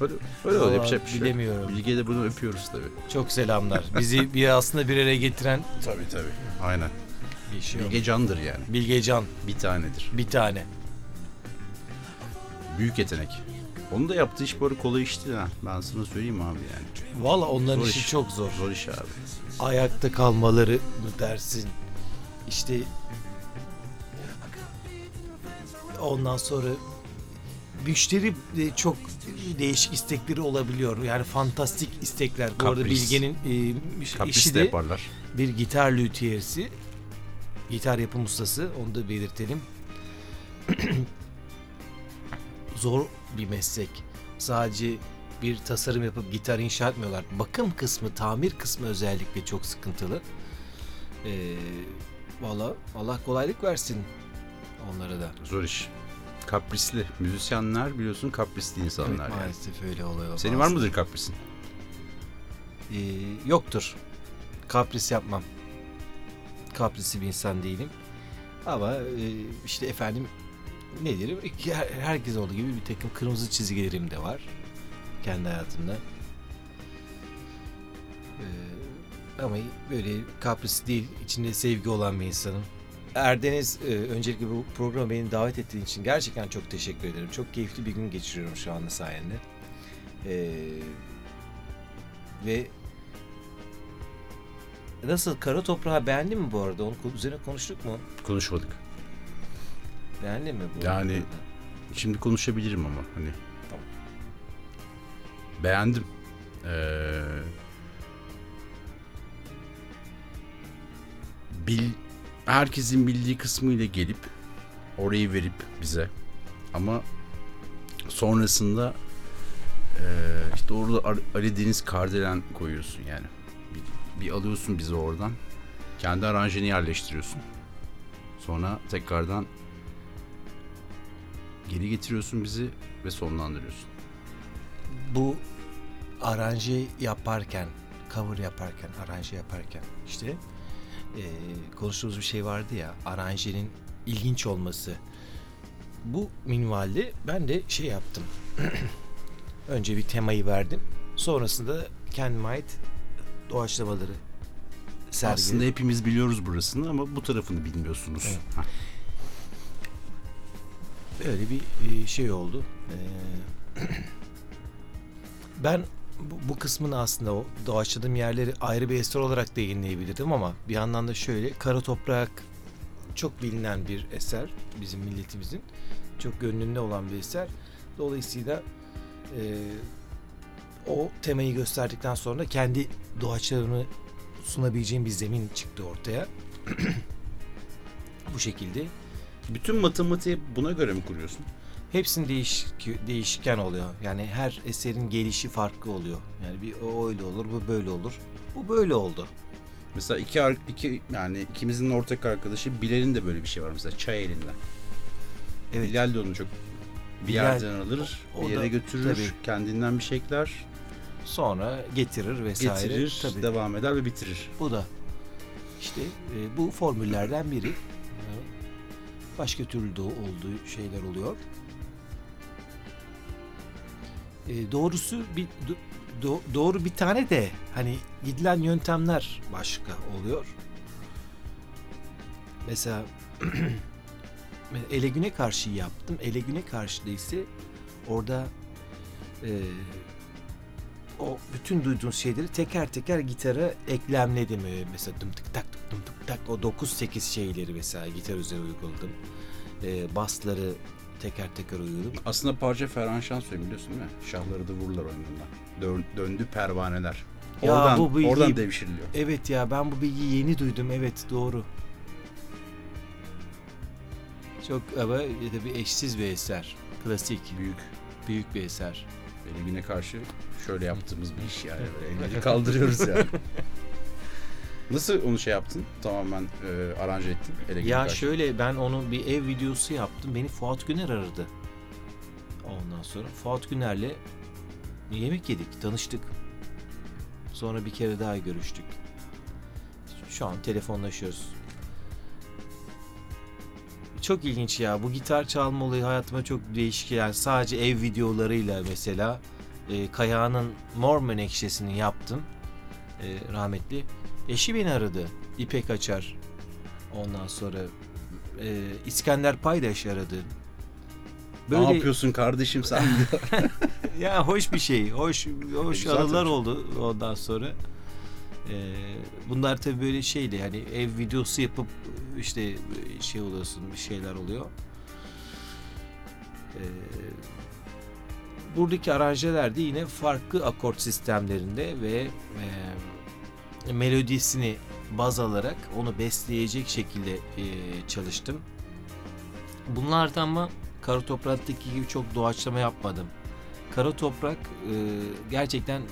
Öyle, öyle. Vallahi Yapacak bir şey bilemiyorum. Bilge'ye de bunu öpüyoruz tabii. Çok selamlar. Bizi bir aslında bir araya getiren Tabii tabii. Aynen. bir şey yok. Bilge candır yani. Bilgecan Bir tanedir. bir tane. Büyük yetenek. Onu da yaptığı iş böyle kolay iş değil ha. Ben sana söyleyeyim abi yani. Valla onların Zor işi iş. çok zor. Zor iş abi. Ayakta kalmaları mı dersin? İşte ondan sonra müşteri de çok değişik istekleri olabiliyor. Yani fantastik istekler. Bu arada Kapris. Bilge'nin e, eşi de de yaparlar. bir gitar lütiyerisi. Gitar yapım ustası. Onu da belirtelim. [clears throat] Zor bir meslek. Sadece bir tasarım yapıp gitar inşa etmiyorlar. Bakım kısmı, tamir kısmı özellikle çok sıkıntılı. Ee, Valla Allah kolaylık versin onlara da. Zor iş. Kaprisli. Müzisyenler biliyorsun kaprisli insanlar Evet, yani. maalesef öyle oluyor. Senin var mıdır kaprisin? Ee, yoktur. Kapris yapmam. Kaprisi bir insan değilim. Ama e, işte efendim nedir? Her, herkes olduğu gibi bir takım kırmızı çizgilerim de var. Kendi hayatımda. Ee, ama böyle kapris değil, içinde sevgi olan bir insanım. Erdeniz e, öncelikle bu programa beni davet ettiğin için gerçekten çok teşekkür ederim. Çok keyifli bir gün geçiriyorum şu anda sayende. Ee, ve nasıl kara toprağı beğendin mi bu arada? Onun üzerine konuştuk mu? Konuşmadık. Beğendin mi bu? Yani arada? şimdi konuşabilirim ama hani. Tamam. Beğendim. Ee, bil, herkesin bildiği kısmıyla gelip orayı verip bize ama sonrasında eee, işte orada Ali Deniz Kardelen koyuyorsun yani. Bir, bir alıyorsun bizi oradan. Kendi aranjeni yerleştiriyorsun. Sonra tekrardan geri getiriyorsun bizi ve sonlandırıyorsun. bu aranje yaparken, cover yaparken, aranje yaparken işte eee, konuştuğumuz bir şey vardı ya, aranjenin ilginç olması. Bu minvalde ben de şey yaptım. [clears throat] Önce bir temayı verdim. Sonrasında kendime ait doğaçlamaları sergiledim. Aslında hepimiz biliyoruz burasını ama bu tarafını bilmiyorsunuz. Evet. Öyle bir e, şey oldu. Ee, [clears throat] ben bu, bu kısmını aslında o doğaçladığım yerleri ayrı bir eser olarak da ama bir yandan da şöyle Kara Toprak çok bilinen bir eser bizim milletimizin. Çok gönlünde olan bir eser. Dolayısıyla e, o temayı gösterdikten sonra kendi doğaçlarımı sunabileceğim bir zemin çıktı ortaya. [clears throat] bu şekilde Bütün matematiği buna göre mi kuruyorsun? Hepsinin değiş, değişken oluyor. Yani her eserin gelişi farklı oluyor. Yani bir o öyle olur, bu böyle olur. Bu böyle oldu. Mesela iki, iki yani ikimizin ortak arkadaşı Bilal'in de böyle bir şey var mesela çay elinden. Evet. Bilal de onu çok bir Bilal- yerden alır, o bir yere da- götürür, tabii. kendinden bir şeyler Sonra getirir vesaire. getirir, Tabii. devam eder ve bitirir. Bu da işte e, bu formüllerden biri. E, Başka türlü de olduğu şeyler oluyor. E, doğrusu bir do- do- doğru bir tane de hani gidilen yöntemler başka oluyor. Mesela [clears throat] ele güne karşı yaptım. Ele güne karşı da ise orada e, o bütün duyduğunuz şeyleri teker teker gitara eklemledim. Ee, Mesela dım tık tak dım tık tak o 9-8 şeyleri mesela gitar üzerine uyguladım. Ee, basları teker teker uyguladım. Aslında parça Ferhan Şansoy biliyorsun değil mi? Şahları da vururlar oyununda. Dön, döndü pervaneler. Ya Oradan, bu bilgiyi- oradan devşiriliyor. Evet ya ben bu bilgiyi yeni duydum. Evet doğru. Çok ama tabii eşsiz bir eser. Klasik, Büyük. büyük bir eser. Elimine karşı şöyle yaptığımız bir iş yani. Elleri kaldırıyoruz yani. [laughs] Nasıl onu şey yaptın? Tamamen e, aranje ettin. Ele Ya karşı. şöyle ben onu bir ev videosu yaptım. Beni Fuat Güner aradı. Ondan sonra Fuat Güner'le yemek yedik, tanıştık. Sonra bir kere daha görüştük. Şu an telefonlaşıyoruz. Çok ilginç ya. Bu gitar çalma olayı hayatıma çok değişik. Yani sadece ev videolarıyla mesela e, Kaya'nın Mor Menekşesi'ni yaptım. E, rahmetli. Eşi beni aradı. İpek Açar. Ondan sonra e, İskender Paydaş aradı. Ne yapıyorsun kardeşim sen? [laughs] [laughs] Ya hoş bir şey. Hoş hoş tabii. oldu ondan sonra. Ee, bunlar tabii böyle şeydi hani ev videosu yapıp işte şey oluyorsun bir şeyler oluyor. Ee, buradaki aranjeler de yine farklı akort sistemlerinde ve e, melodisini baz alarak onu besleyecek şekilde e, çalıştım. Bunlardan ama Kara Toprak'taki gibi çok doğaçlama yapmadım. Kara Toprak e, gerçekten e,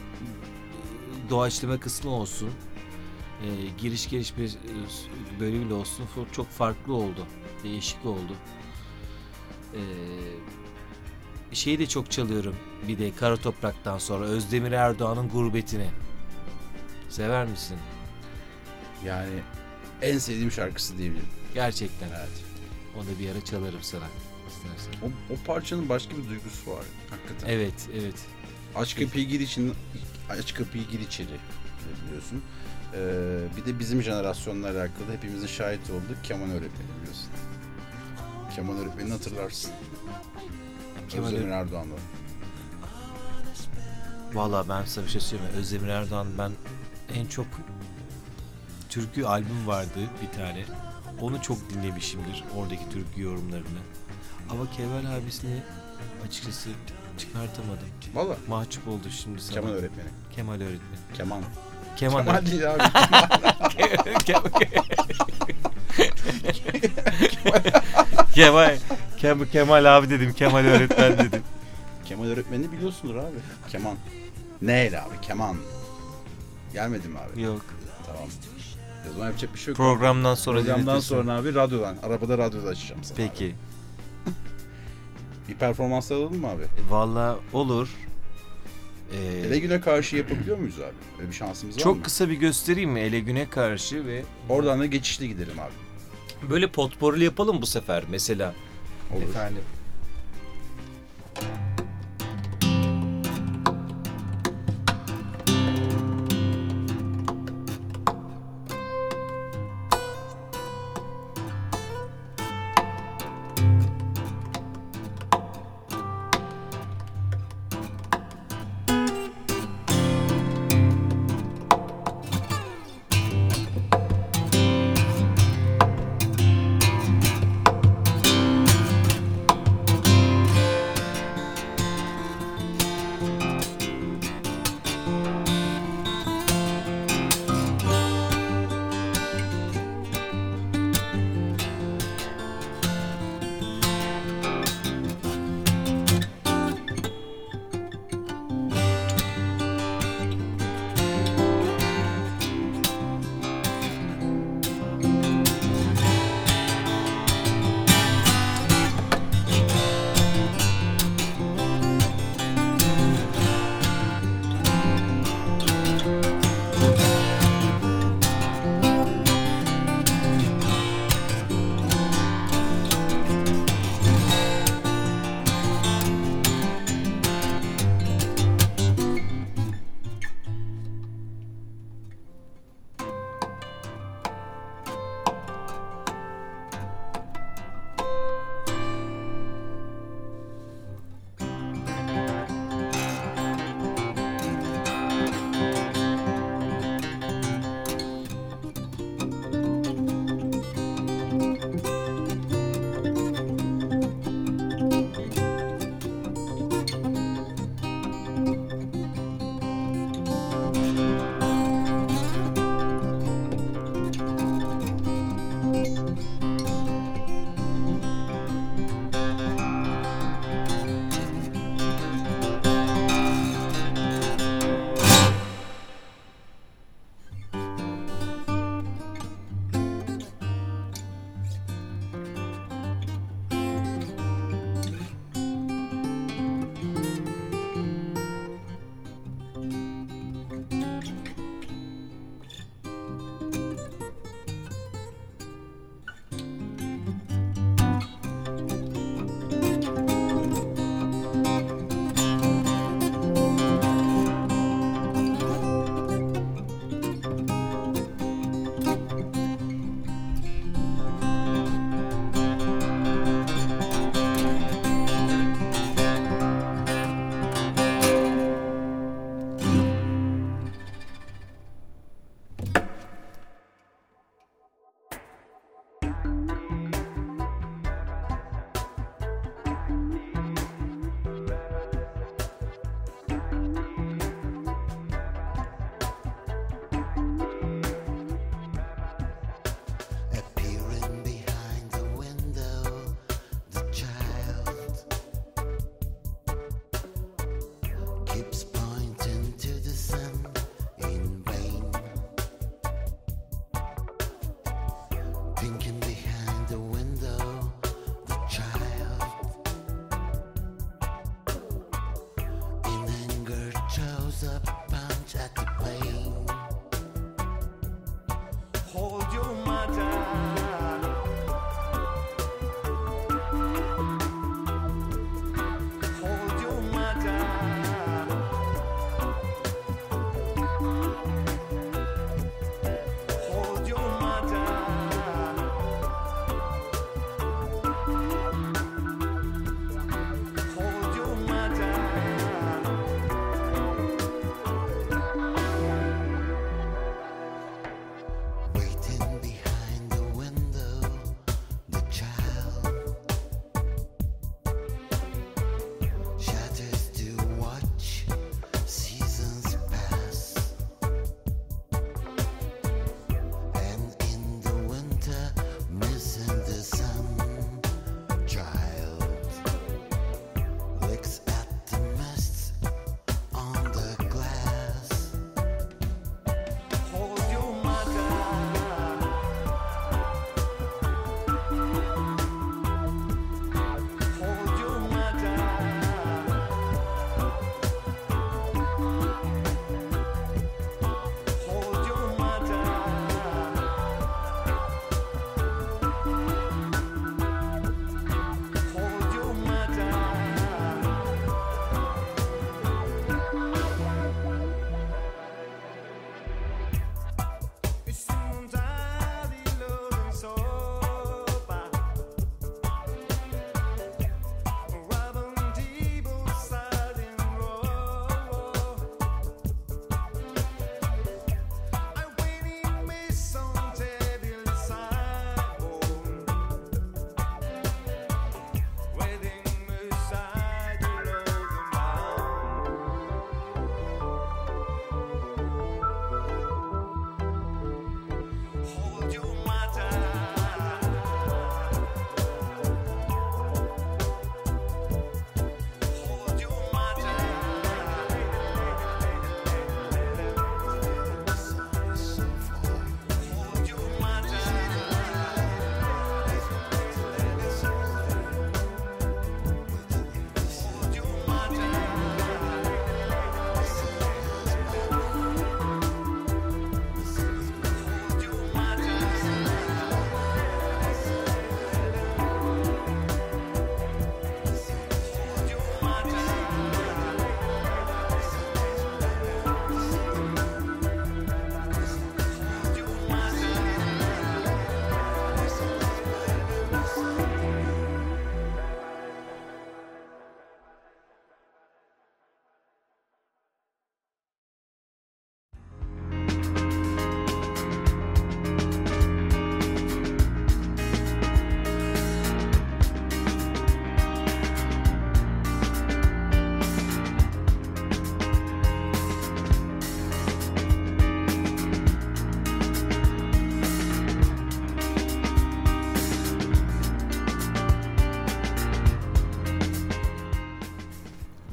doğaçlama kısmı olsun. E, giriş gelişme e, bölümüyle olsun çok farklı oldu. Değişik oldu. E, şeyi de çok çalıyorum. Bir de Kara Toprak'tan sonra Özdemir Erdoğan'ın Gurbetini. Sever misin? yani en sevdiğim şarkısı diyebilirim. Gerçekten. Evet. Onu bir ara çalarım sana. istersen. O, o parçanın başka bir duygusu var hakikaten. Evet, evet. Aç kapıyı gir için aç kapıyı gir içeri biliyorsun. Ee, bir de bizim jenerasyonla alakalı hepimizin şahit olduğu keman öğretmeni biliyorsun. Keman öğretmenini hatırlarsın. Kemal Özdemir Ö-. Valla ben size bir şey söyleyeyim. mi? Özdemir Erdoğan ben en çok türkü albüm vardı bir tane. Onu çok dinlemişimdir oradaki türkü yorumlarını. Ama Kemal abisini açıkçası çıkartamadım. Valla Mahcup oldu şimdi sana. keman öğretmeni. Kemal öğretmen. Keman. Kemal, Kemal değil abi. [laughs] Kemal- Kemal, Kemal, Kemal abi dedim. Kemal öğretmen dedim. Kemal öğretmenini biliyorsundur abi. Keman. Neyle abi? Keman. Gelmedi mi abi? Yok. Tamam. O zaman yapacak bir şey yok. Programdan sonra Programdan dinletirsin. sonra abi radyodan. Arabada radyoda açacağım sana. Peki. Bir performans alalım mı abi? Valla olur. Ee, Ele güne karşı yapabiliyor muyuz abi? Böyle bir şansımız var çok mı? kısa bir göstereyim mi ele güne karşı ve Oradan da geçişli gidelim abi. böyle potporlu yapalım bu sefer mesela. Olur. Efendim.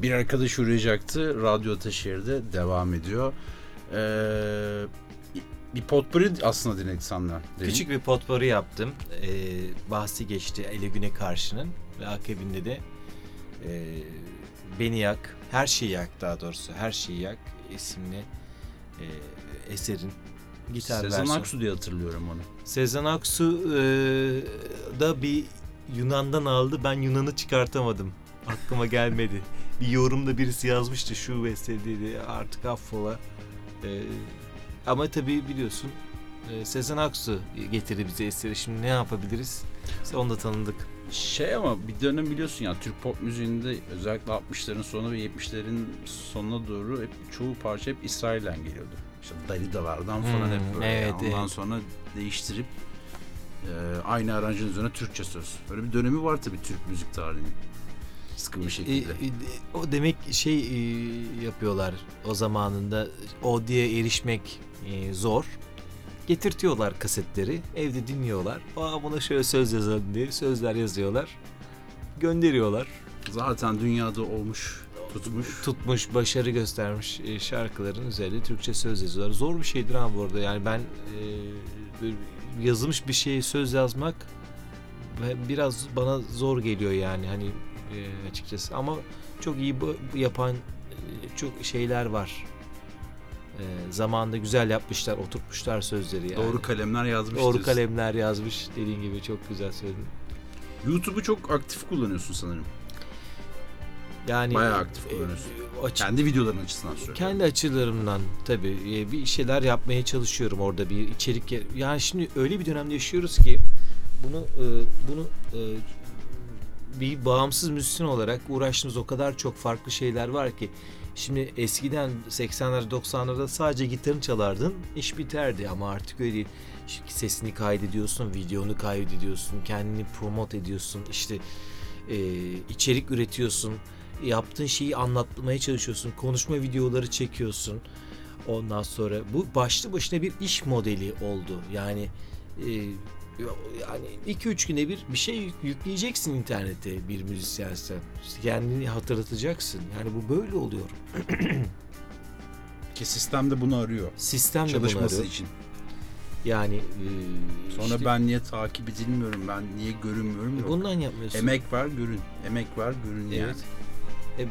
Bir arkadaş uğrayacaktı. Radyo Ataşehir'de devam ediyor. Ee, bir potpourri aslında senden. Demin. Küçük bir potpourri yaptım. Ee, bahsi geçti Ele Güne Karşı'nın ve akabinde de e, Beni Yak, Her Şeyi Yak daha doğrusu Her Şeyi Yak isimli e, eserin gitar Sezen versiyonu. Aksu diye hatırlıyorum onu. Sezen Aksu e, da bir Yunan'dan aldı. Ben Yunan'ı çıkartamadım. Aklıma gelmedi. Bir yorumda birisi yazmıştı şu besteydi artık affola. E, ama tabii biliyorsun e, Sezen Aksu getirdi bize eseri. Şimdi ne yapabiliriz? İşte onu da tanıdık. Şey ama bir dönem biliyorsun ya Türk pop müziğinde özellikle 60'ların sonu ve 70'lerin sonuna doğru hep çoğu parça hep İsrail'den geliyordu. İşte Dalida'lardan falan Hmm, hep böyle. evet, Ondan evet. sonra değiştirip e, aynı aranjın üzerine Türkçe söz. Böyle bir dönemi var tabii Türk müzik tarihinin. Sıkı bir şekilde. E, e, o demek şey e, yapıyorlar o zamanında o diye erişmek e, zor. Getirtiyorlar kasetleri, evde dinliyorlar. Aa buna şöyle söz yazalım diye sözler yazıyorlar. Gönderiyorlar. Zaten dünyada olmuş, tutmuş. Tutmuş, başarı göstermiş e, şarkıların üzerinde Türkçe söz yazıyorlar. Zor bir şeydir ha bu arada. Yani ben e, yazılmış bir şeye söz yazmak biraz bana zor geliyor yani hani e, açıkçası. Ama çok iyi bu, yapan e, çok şeyler var. E, zamanında güzel yapmışlar, oturtmuşlar sözleri yani. Doğru kalemler yazmış. Doğru diyorsun. kalemler yazmış dediğin gibi çok güzel söyledin. YouTube'u çok aktif kullanıyorsun sanırım. Yani Bayağı aktif e, kullanıyorsun. açık- Kendi videoların açısından söylüyorum. Kendi açılarımdan tabii e, bir şeyler yapmaya çalışıyorum orada bir içerik. Yani şimdi öyle bir dönemde yaşıyoruz ki bunu e, bunu e, bir bağımsız müzisyen olarak uğraştığımız o kadar çok farklı şeyler var ki şimdi eskiden 80'ler 90'larda sadece gitarını çalardın iş biterdi ama artık öyle değil. Şimdi sesini kaydediyorsun, videonu kaydediyorsun, kendini promote ediyorsun, işte e, içerik üretiyorsun yaptığın şeyi anlatmaya çalışıyorsun. Konuşma videoları çekiyorsun. Ondan sonra bu başlı başına bir iş modeli oldu. Yani e, yani 2-3 güne bir bir şey yükleyeceksin internete bir müzisyensen. Kendini hatırlatacaksın. Yani bu böyle oluyor. [clears throat] Ki sistem de bunu arıyor. Sistem de bunu Çalışması arıyor. için. Yani e, Sonra işte ben niye takip edilmiyorum, ben niye görünmüyorum yok. bundan yapmıyorsun. Emek var, görün. Emek var, görün yani. Evet. E,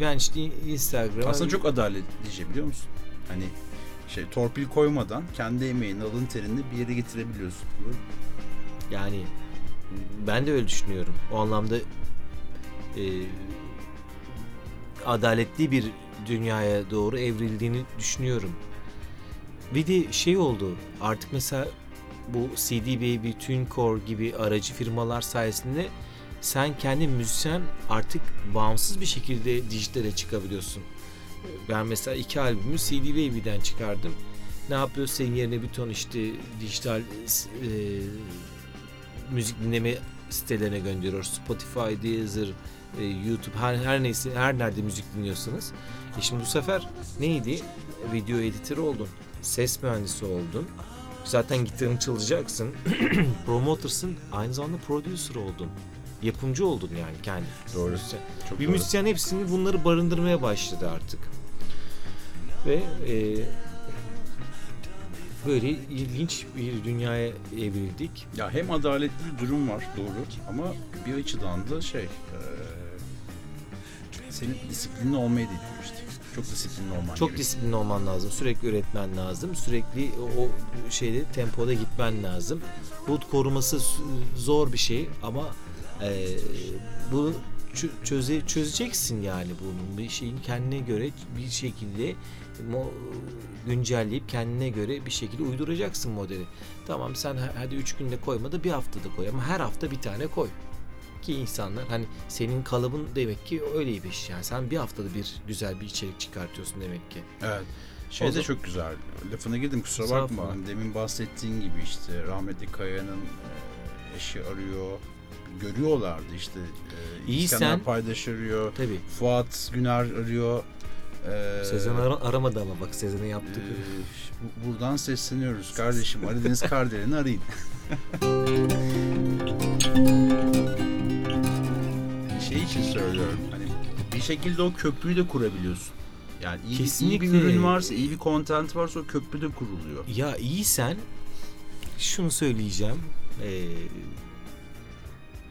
ben işte Instagram Aslında çok adaletlice biliyor musun? Hani şey torpil koymadan kendi emeğini, alın terini bir yere getirebiliyorsun. Böyle Yani ben de öyle düşünüyorum. O anlamda e, adaletli bir dünyaya doğru evrildiğini düşünüyorum. Bir de şey oldu. Artık mesela bu CD Baby, TuneCore gibi aracı firmalar sayesinde sen kendi müzisyen artık bağımsız bir şekilde dijitale çıkabiliyorsun. Ben mesela iki albümü CD Baby'den çıkardım. Ne yapıyor senin yerine bir ton işte dijital e, müzik dinleme sitelerine gönderiyor. Spotify, Deezer, e, YouTube her, her neyse her nerede müzik dinliyorsanız. E şimdi bu sefer neydi? Video editörü oldun. Ses mühendisi oldun. Zaten gitarını çalacaksın. [clears throat] Promotersın. Aynı zamanda producer oldun. Yapımcı oldun yani kendi. Doğru. Müzisyen. çok Bir doğru. müzisyen hepsini bunları barındırmaya başladı artık. Ve e, böyle ilginç bir dünyaya evrildik. Ya hem adaletli bir durum var doğru ama bir açıdan da şey eee senin disiplinli olmayı da itiyor işte. Çok disiplinli olman Çok gerekiyor. disiplinli olman lazım. Sürekli üretmen lazım. Sürekli o şeyde tempoda gitmen lazım. Bu koruması zor bir şey ama e, bunu çö- çöze çözeceksin yani bunun bir şeyin kendine göre bir şekilde güncelleyip kendine göre bir şekilde uyduracaksın modeli. Tamam sen ha- hadi 3 günde koyma da bir haftada koy ama her hafta bir tane koy. Ki insanlar hani senin kalıbın demek ki öyleymiş yani sen bir haftada bir güzel bir içerik çıkartıyorsun demek ki. Evet. Şey O de zaman- çok güzel. Lafına girdim kusura bakma. Hani demin bahsettiğin gibi işte rahmetli Kaya'nın e, eşi arıyor. Görüyorlardı işte. E, İyi İskender sen- Paydaş arıyor. Tabii. Fuat Güner arıyor. E, Sezen ara- aramadı ama bak Sezen'e e, yaptık. bu- buradan sesleniyoruz kardeşim. Ali Deniz Kardelen'i arayın. [laughs] şey için söylüyorum. Hani bir şekilde o köprüyü de kurabiliyorsun. Yani iyi, iyi bir Kesinlikle. ürün varsa, iyi bir content varsa o köprü de kuruluyor. Ya iyisen şunu söyleyeceğim. Ee,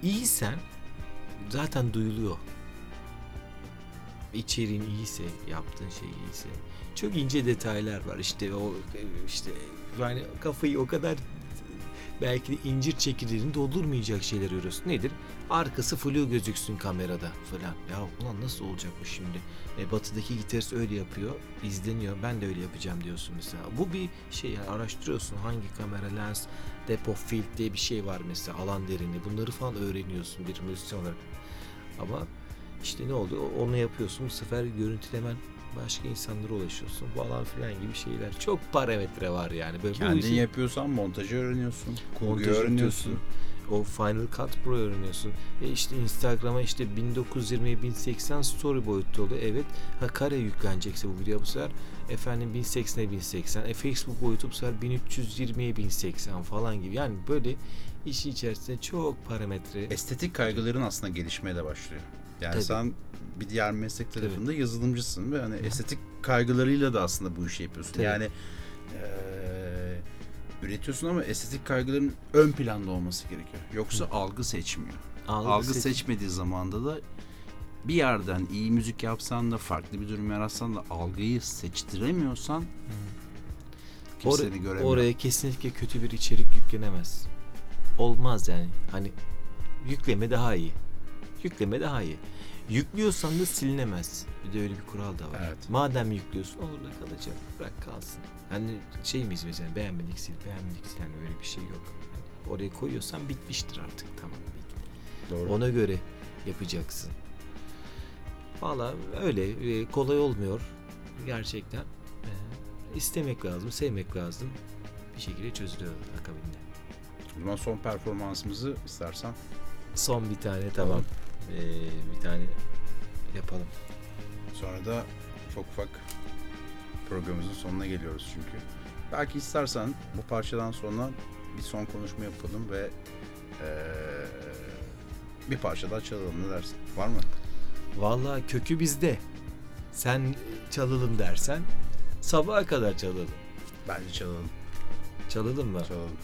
iyisen zaten duyuluyor. İçeriğin iyiyse, yaptığın şey iyiyse. Çok ince detaylar var. İşte o işte yani kafayı o kadar belki de incir çekirdeğini doldurmayacak şeyler arıyorsun. Nedir? Arkası flu gözüksün kamerada falan. Ya ulan nasıl olacak bu şimdi? E, batıdaki gitarist öyle yapıyor. izleniyor. Ben de öyle yapacağım diyorsun mesela. Bu bir şey yani araştırıyorsun. Hangi kamera, lens, depo, filt diye bir şey var mesela. Alan derinliği. Bunları falan öğreniyorsun bir müzisyen olarak. Ama işte ne oldu? Onu yapıyorsun. Bu sefer görüntülemen başka insanlara ulaşıyorsun falan filan gibi şeyler. Çok parametre var yani. Böyle Kendin işin- yapıyorsan montajı öğreniyorsun. Montaj öğreniyorsun. O Final Cut Pro öğreniyorsun. E işte Instagram'a işte 1920 1080 story boyutta oluyor. Evet. Ha kare yüklenecekse bu video bu sefer efendim 1080'e 1080. E Facebook boyutu bu sefer 1320'ye 1080 falan gibi. Yani böyle işin içerisinde çok parametre. Estetik kaygıların aslında gelişmeye de başlıyor. Yani Tabii. sen bir diğer meslek tarafında yazılımcısın ve hani estetik kaygılarıyla da aslında bu işi yapıyorsun. Tabii. Yani eee, üretiyorsun ama estetik kaygıların ön planda olması gerekiyor. Yoksa algı seçmiyor. Algı algı seç- seçmediği zamanda da bir yerden iyi müzik yapsan da farklı bir durum yaratsan da algıyı seçtiremiyorsan kimse Or- seni göremiyor. oraya kesinlikle kötü bir içerik yüklenemez. Olmaz yani. Hani yükleme daha iyi. Yükleme daha iyi. Yüklüyorsan da silinemez. Bir de öyle bir kural da var. Evet. Madem yüklüyorsun orada kalacak. Bırak kalsın. Hani şey miyiz mesela beğenmedik sil, beğenmedik sil. Yani öyle bir şey yok. Yani oraya koyuyorsan bitmiştir artık. Tamam bitti. Doğru. Ona göre yapacaksın. Valla öyle e, kolay olmuyor gerçekten. E, istemek lazım, sevmek lazım. Bir şekilde çözülüyor akabinde. O zaman son performansımızı istersen Son bir tane tamam. E, bir tane yapalım. Sonra da ufak ufak programımızın sonuna geliyoruz çünkü. Belki istersen bu parçadan sonra bir son konuşma yapalım ve eee, bir parça daha çalalım ne dersin? Var mı? Valla kökü bizde. Sen çalalım dersen sabaha kadar çalalım. Bence çalalım. Çalalım mı? Çalalım.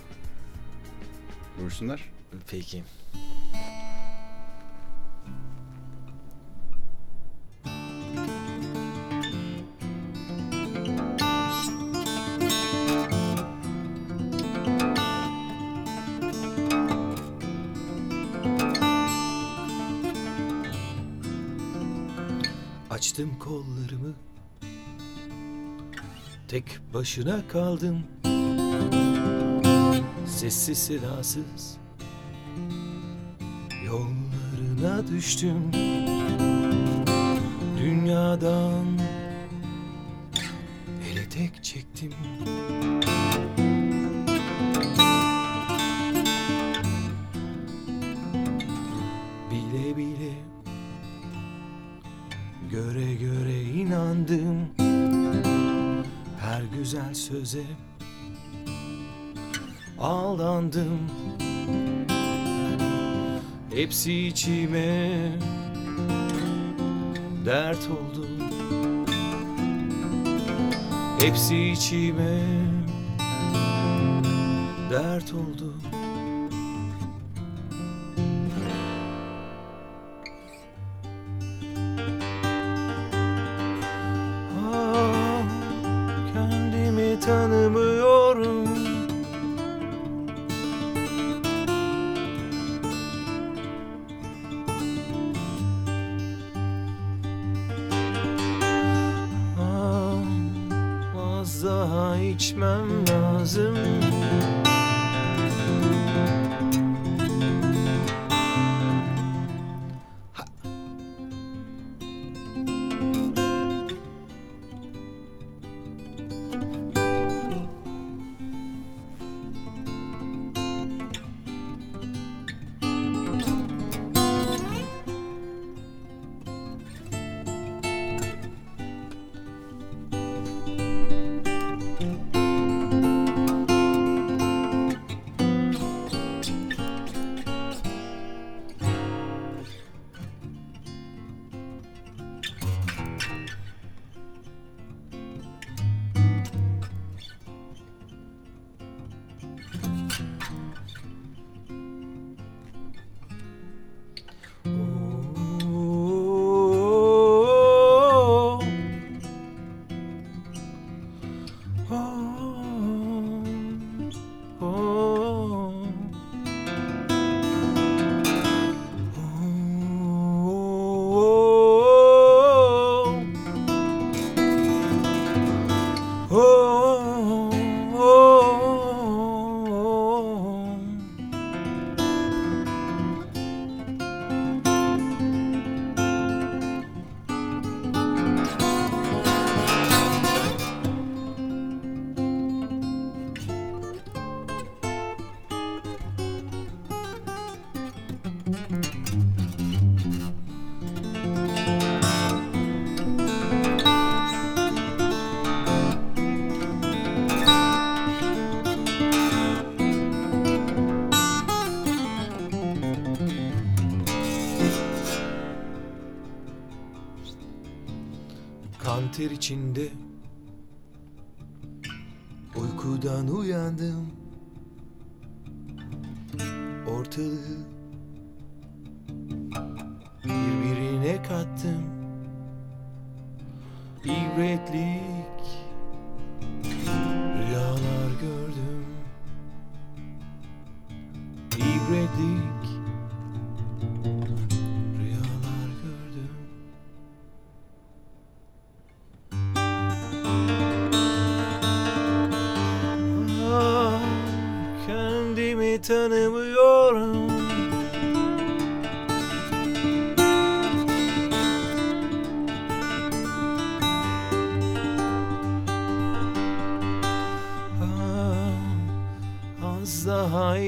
Buyursunlar. Peki. Açtım kollarımı. Tek başına kaldım. Sessiz sedasız Yollarına düştüm. Dünyadan Ele tek çektim inandım Her güzel söze Aldandım. Hepsi içime dert oldu. Hepsi içime dert oldu İçinde. Uykudan uyandım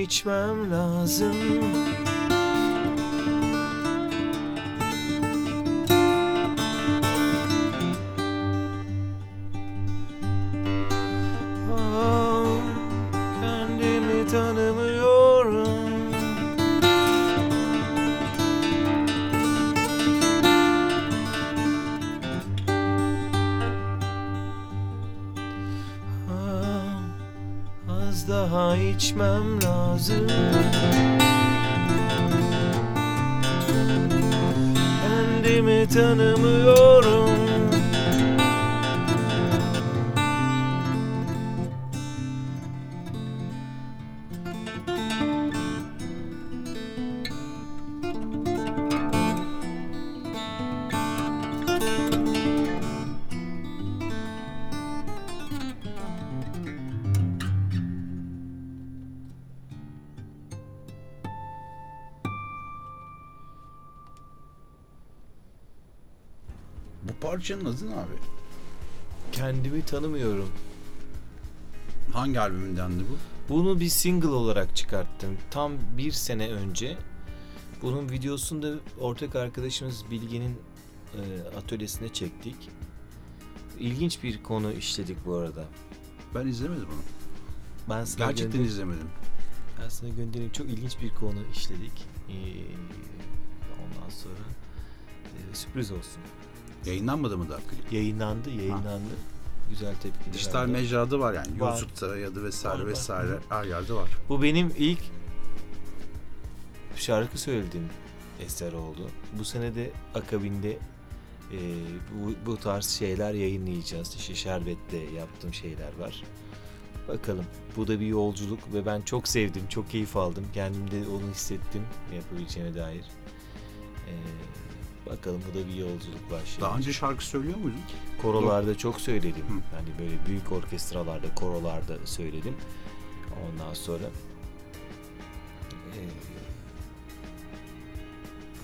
içmem lazım. Ah, Kendimi tanımıyorum. Ah, daha içmem lazım Kendimi tanımıyorum albümündendi bu? Bunu bir single olarak çıkarttım. Tam bir sene önce. Bunun videosunu da ortak arkadaşımız Bilge'nin e, atölyesine çektik. İlginç bir konu işledik bu arada. Ben izlemedim onu. Ben sana Gerçekten göndereyim- izlemedim. Ben sana göndereyim. Çok ilginç bir konu işledik. Ee, ondan sonra e, sürpriz olsun. Yayınlanmadı mı daha klip? Yayınlandı, yayınlandı. Güzel tepkiler Dijital aldı. mecrada var yani. Var. YouTube'da ya da vesaire Var, var. vesaire her yerde var. Bu benim ilk şarkı söylediğim eser oldu. Bu sene de akabinde e, bu, bu tarz şeyler yayınlayacağız. İşte Şerbet'te yaptığım şeyler var. Bakalım. Bu da bir yolculuk ve ben çok sevdim, çok keyif aldım. Kendimde onu hissettim yapabileceğime dair. E, bakalım bu da bir yolculuk başlıyor. Daha önce şarkı söylüyor muydun? Korolarda çok söyledim. Hı. Hani böyle büyük orkestralarda, korolarda söyledim. Ondan sonra eee,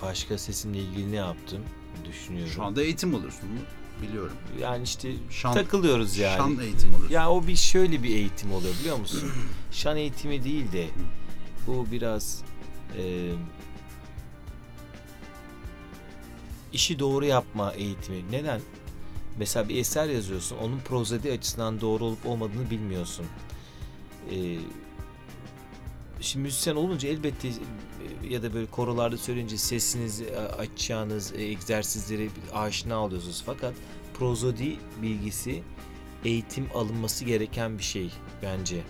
başka sesimle ilgili ne yaptım düşünüyorum. Şu anda eğitim alıyorsun bunu biliyorum. yani işte Şan- takılıyoruz yani. Şan eğitimi alıyorsun. Ya o bir şöyle bir eğitim oluyor biliyor musun? [clears throat] Şan eğitimi değil de bu biraz eee, işi doğru yapma eğitimi. Neden? Mesela bir eser yazıyorsun. Onun prozedi açısından doğru olup olmadığını bilmiyorsun. Eee Şimdi müzisyen olunca elbette e, ya da böyle korolarda söyleyince sesinizi e, açacağınız e, egzersizleri aşina oluyorsunuz. Fakat prozodi bilgisi eğitim alınması gereken bir şey bence.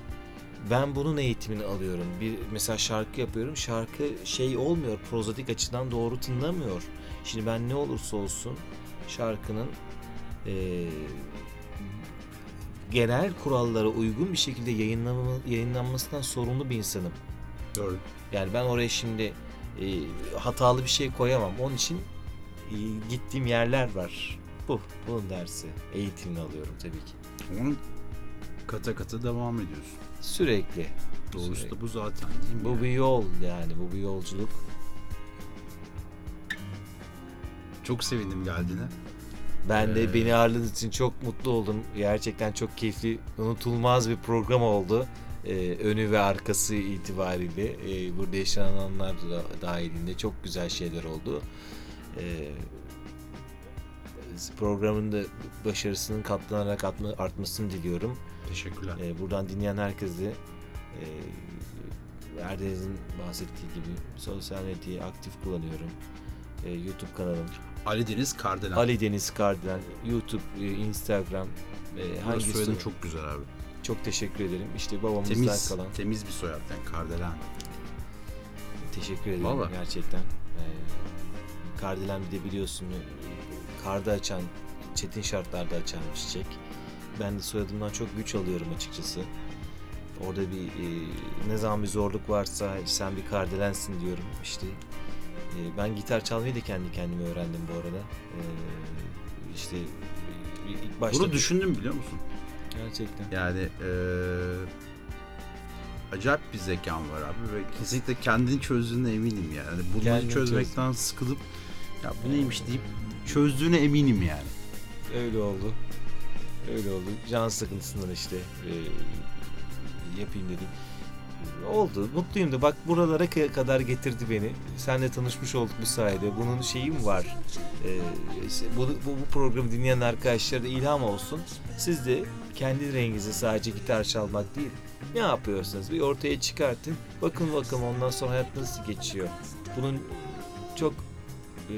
Ben bunun eğitimini alıyorum. Bir mesela şarkı yapıyorum. Şarkı şey olmuyor. Prozodik açıdan doğru tınlamıyor. Şimdi ben ne olursa olsun şarkının eee, genel kurallara uygun bir şekilde yayınlanma, yayınlanmasından sorumlu bir insanım. Doğru. Yani ben oraya şimdi e, hatalı bir şey koyamam. Onun için e, gittiğim yerler var. Bu. Bunun dersi. Eğitimini alıyorum tabii ki. Onun kata kata devam ediyorsun. Sürekli. Doğrusu Sürekli. da bu zaten değil mi? Bu yani? bir yol yani. Bu bir yolculuk. Çok sevindim geldiğine. Ben de Ee, beni ağırladığınız için çok mutlu oldum. Gerçekten çok keyifli, unutulmaz bir program oldu. Ee, önü ve arkası itibariyle e, burada yaşananlar da dahilinde çok güzel şeyler oldu. Ee, programın da başarısının katlanarak artma- artmasını diliyorum. Teşekkürler. Ee, buradan dinleyen herkese e, Erdeniz'in bahsettiği gibi sosyal medyayı aktif kullanıyorum. Ee, YouTube kanalım Ali Deniz Kardelen. Ali Deniz Kardelen, YouTube, e, Instagram, e, Hangi hangi soyadın çok çok güzel abi. çok teşekkür ederim. İşte babamızdan Temiz, kalan. temiz bir soyad yani Kardelen. Teşekkür ederim Vallahi. gerçekten. Ee, Kardelen bir de biliyorsun e, karda açan, çetin şartlarda açan bir çiçek. Ben de soyadımdan çok güç alıyorum açıkçası. Orada bir e, ne zaman bir zorluk varsa sen bir kardelensin diyorum işte. E, ben gitar çalmayı da kendi kendime öğrendim bu arada. E, işte e, ilk başta... Bunu düşündüm biliyor musun? Gerçekten. Yani eee acayip bir zekan var abi ve kesinlikle kendini çözdüğüne eminim yani. Hani Bunları Kendini çözmekten sıkılıp ya bu neymiş deyip çözdüğüne eminim yani. Öyle oldu. Öyle oldu. Can sıkıntısından işte e, yapayım dedim. Oldu. Mutluyum da bak buralara ka- kadar getirdi beni. Senle tanışmış olduk bu sayede. Bunun şeyi mi var? E, işte bu, bu, bu programı dinleyen arkadaşlara da ilham olsun. Siz de kendi renginize sadece gitar çalmak değil. Ne yapıyorsanız bir ortaya çıkartın. Bakın bakalım ondan sonra hayat nasıl geçiyor. Bunun çok e,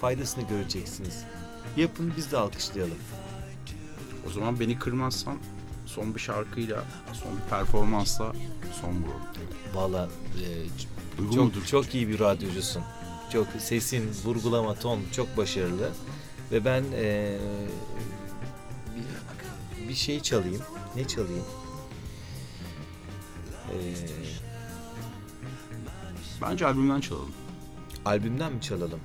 faydasını göreceksiniz. Yapın biz de alkışlayalım. O zaman beni kırmazsan son bir şarkıyla, son bir performansla son vuralım. Valla e, Uygun çok mudur? çok iyi bir radyocusun. Çok sesin, vurgulama, ton çok başarılı. Ve ben e, bir, bir şey çalayım. Ne çalayım? E, Bence albümden çalalım. albümden mi çalalım?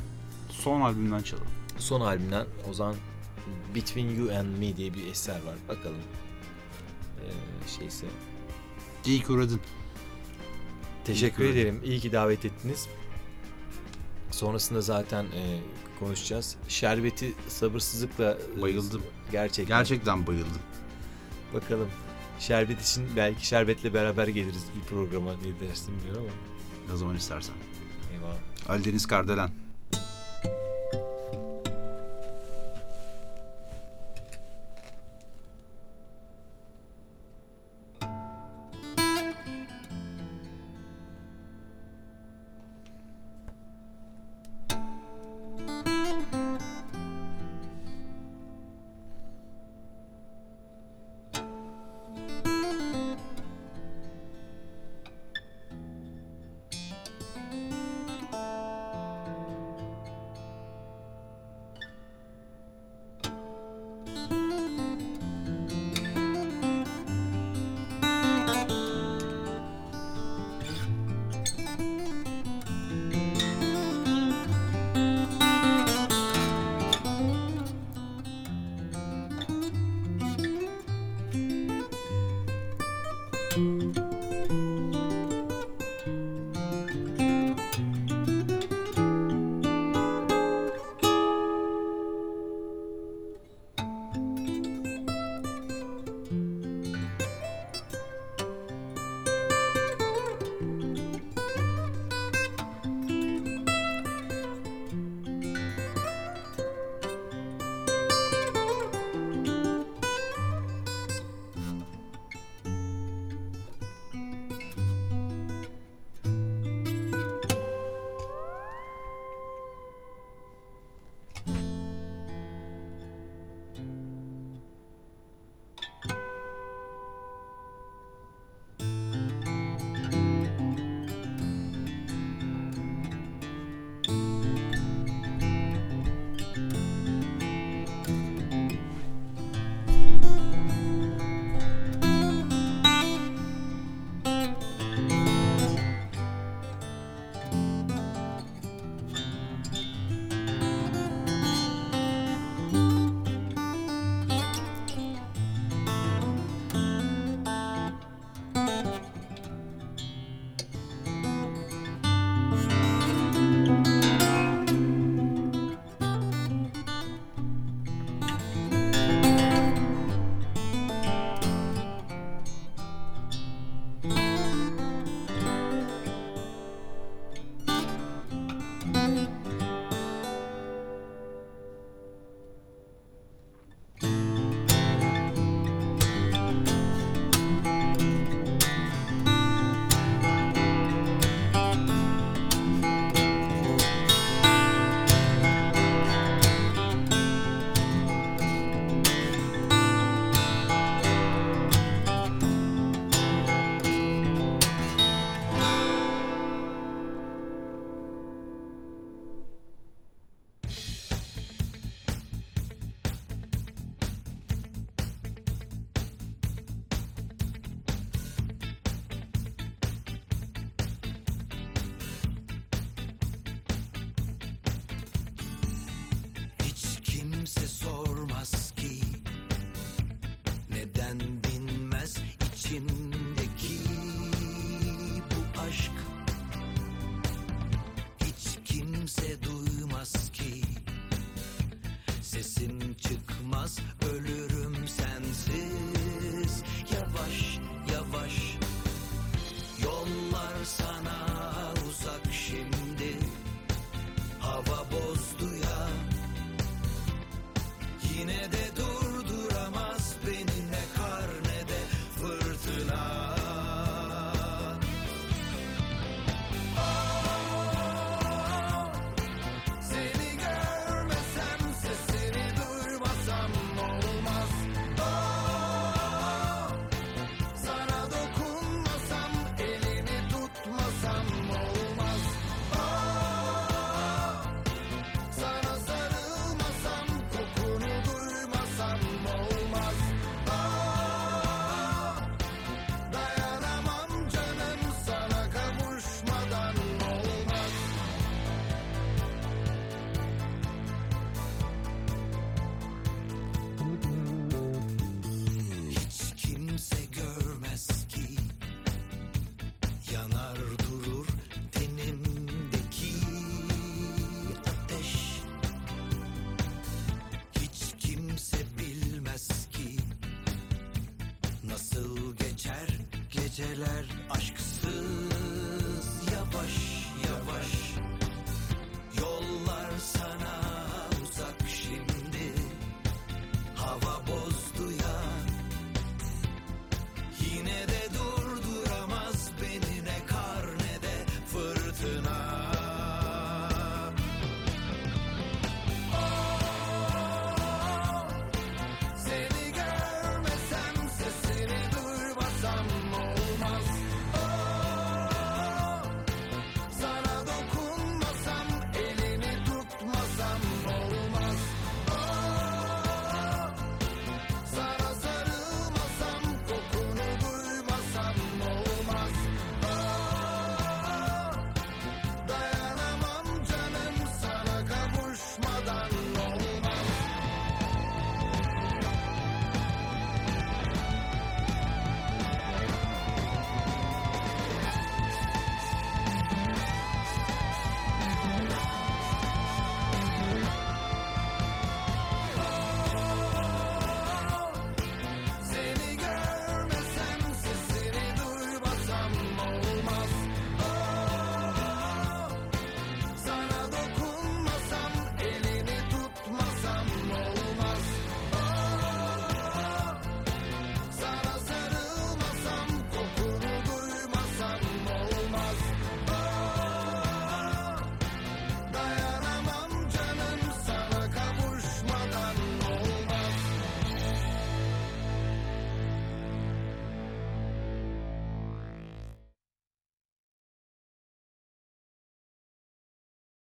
Son albümden çalalım. Son albümden o zaman Between You and Me diye bir eser var. Bakalım. E, şeyse. İyi ki uğradın. Teşekkür İyi ki ederim. İyi ki davet ettiniz. Sonrasında zaten e, konuşacağız. Şerbeti sabırsızlıkla e, Bayıldım. Gerçekten. Gerçekten bayıldım. Bakalım. Şerbet için belki şerbetle beraber geliriz bir programa ne dersin bilmiyorum ama. Ne zaman istersen. Eyvallah. Ali Deniz Kardelen.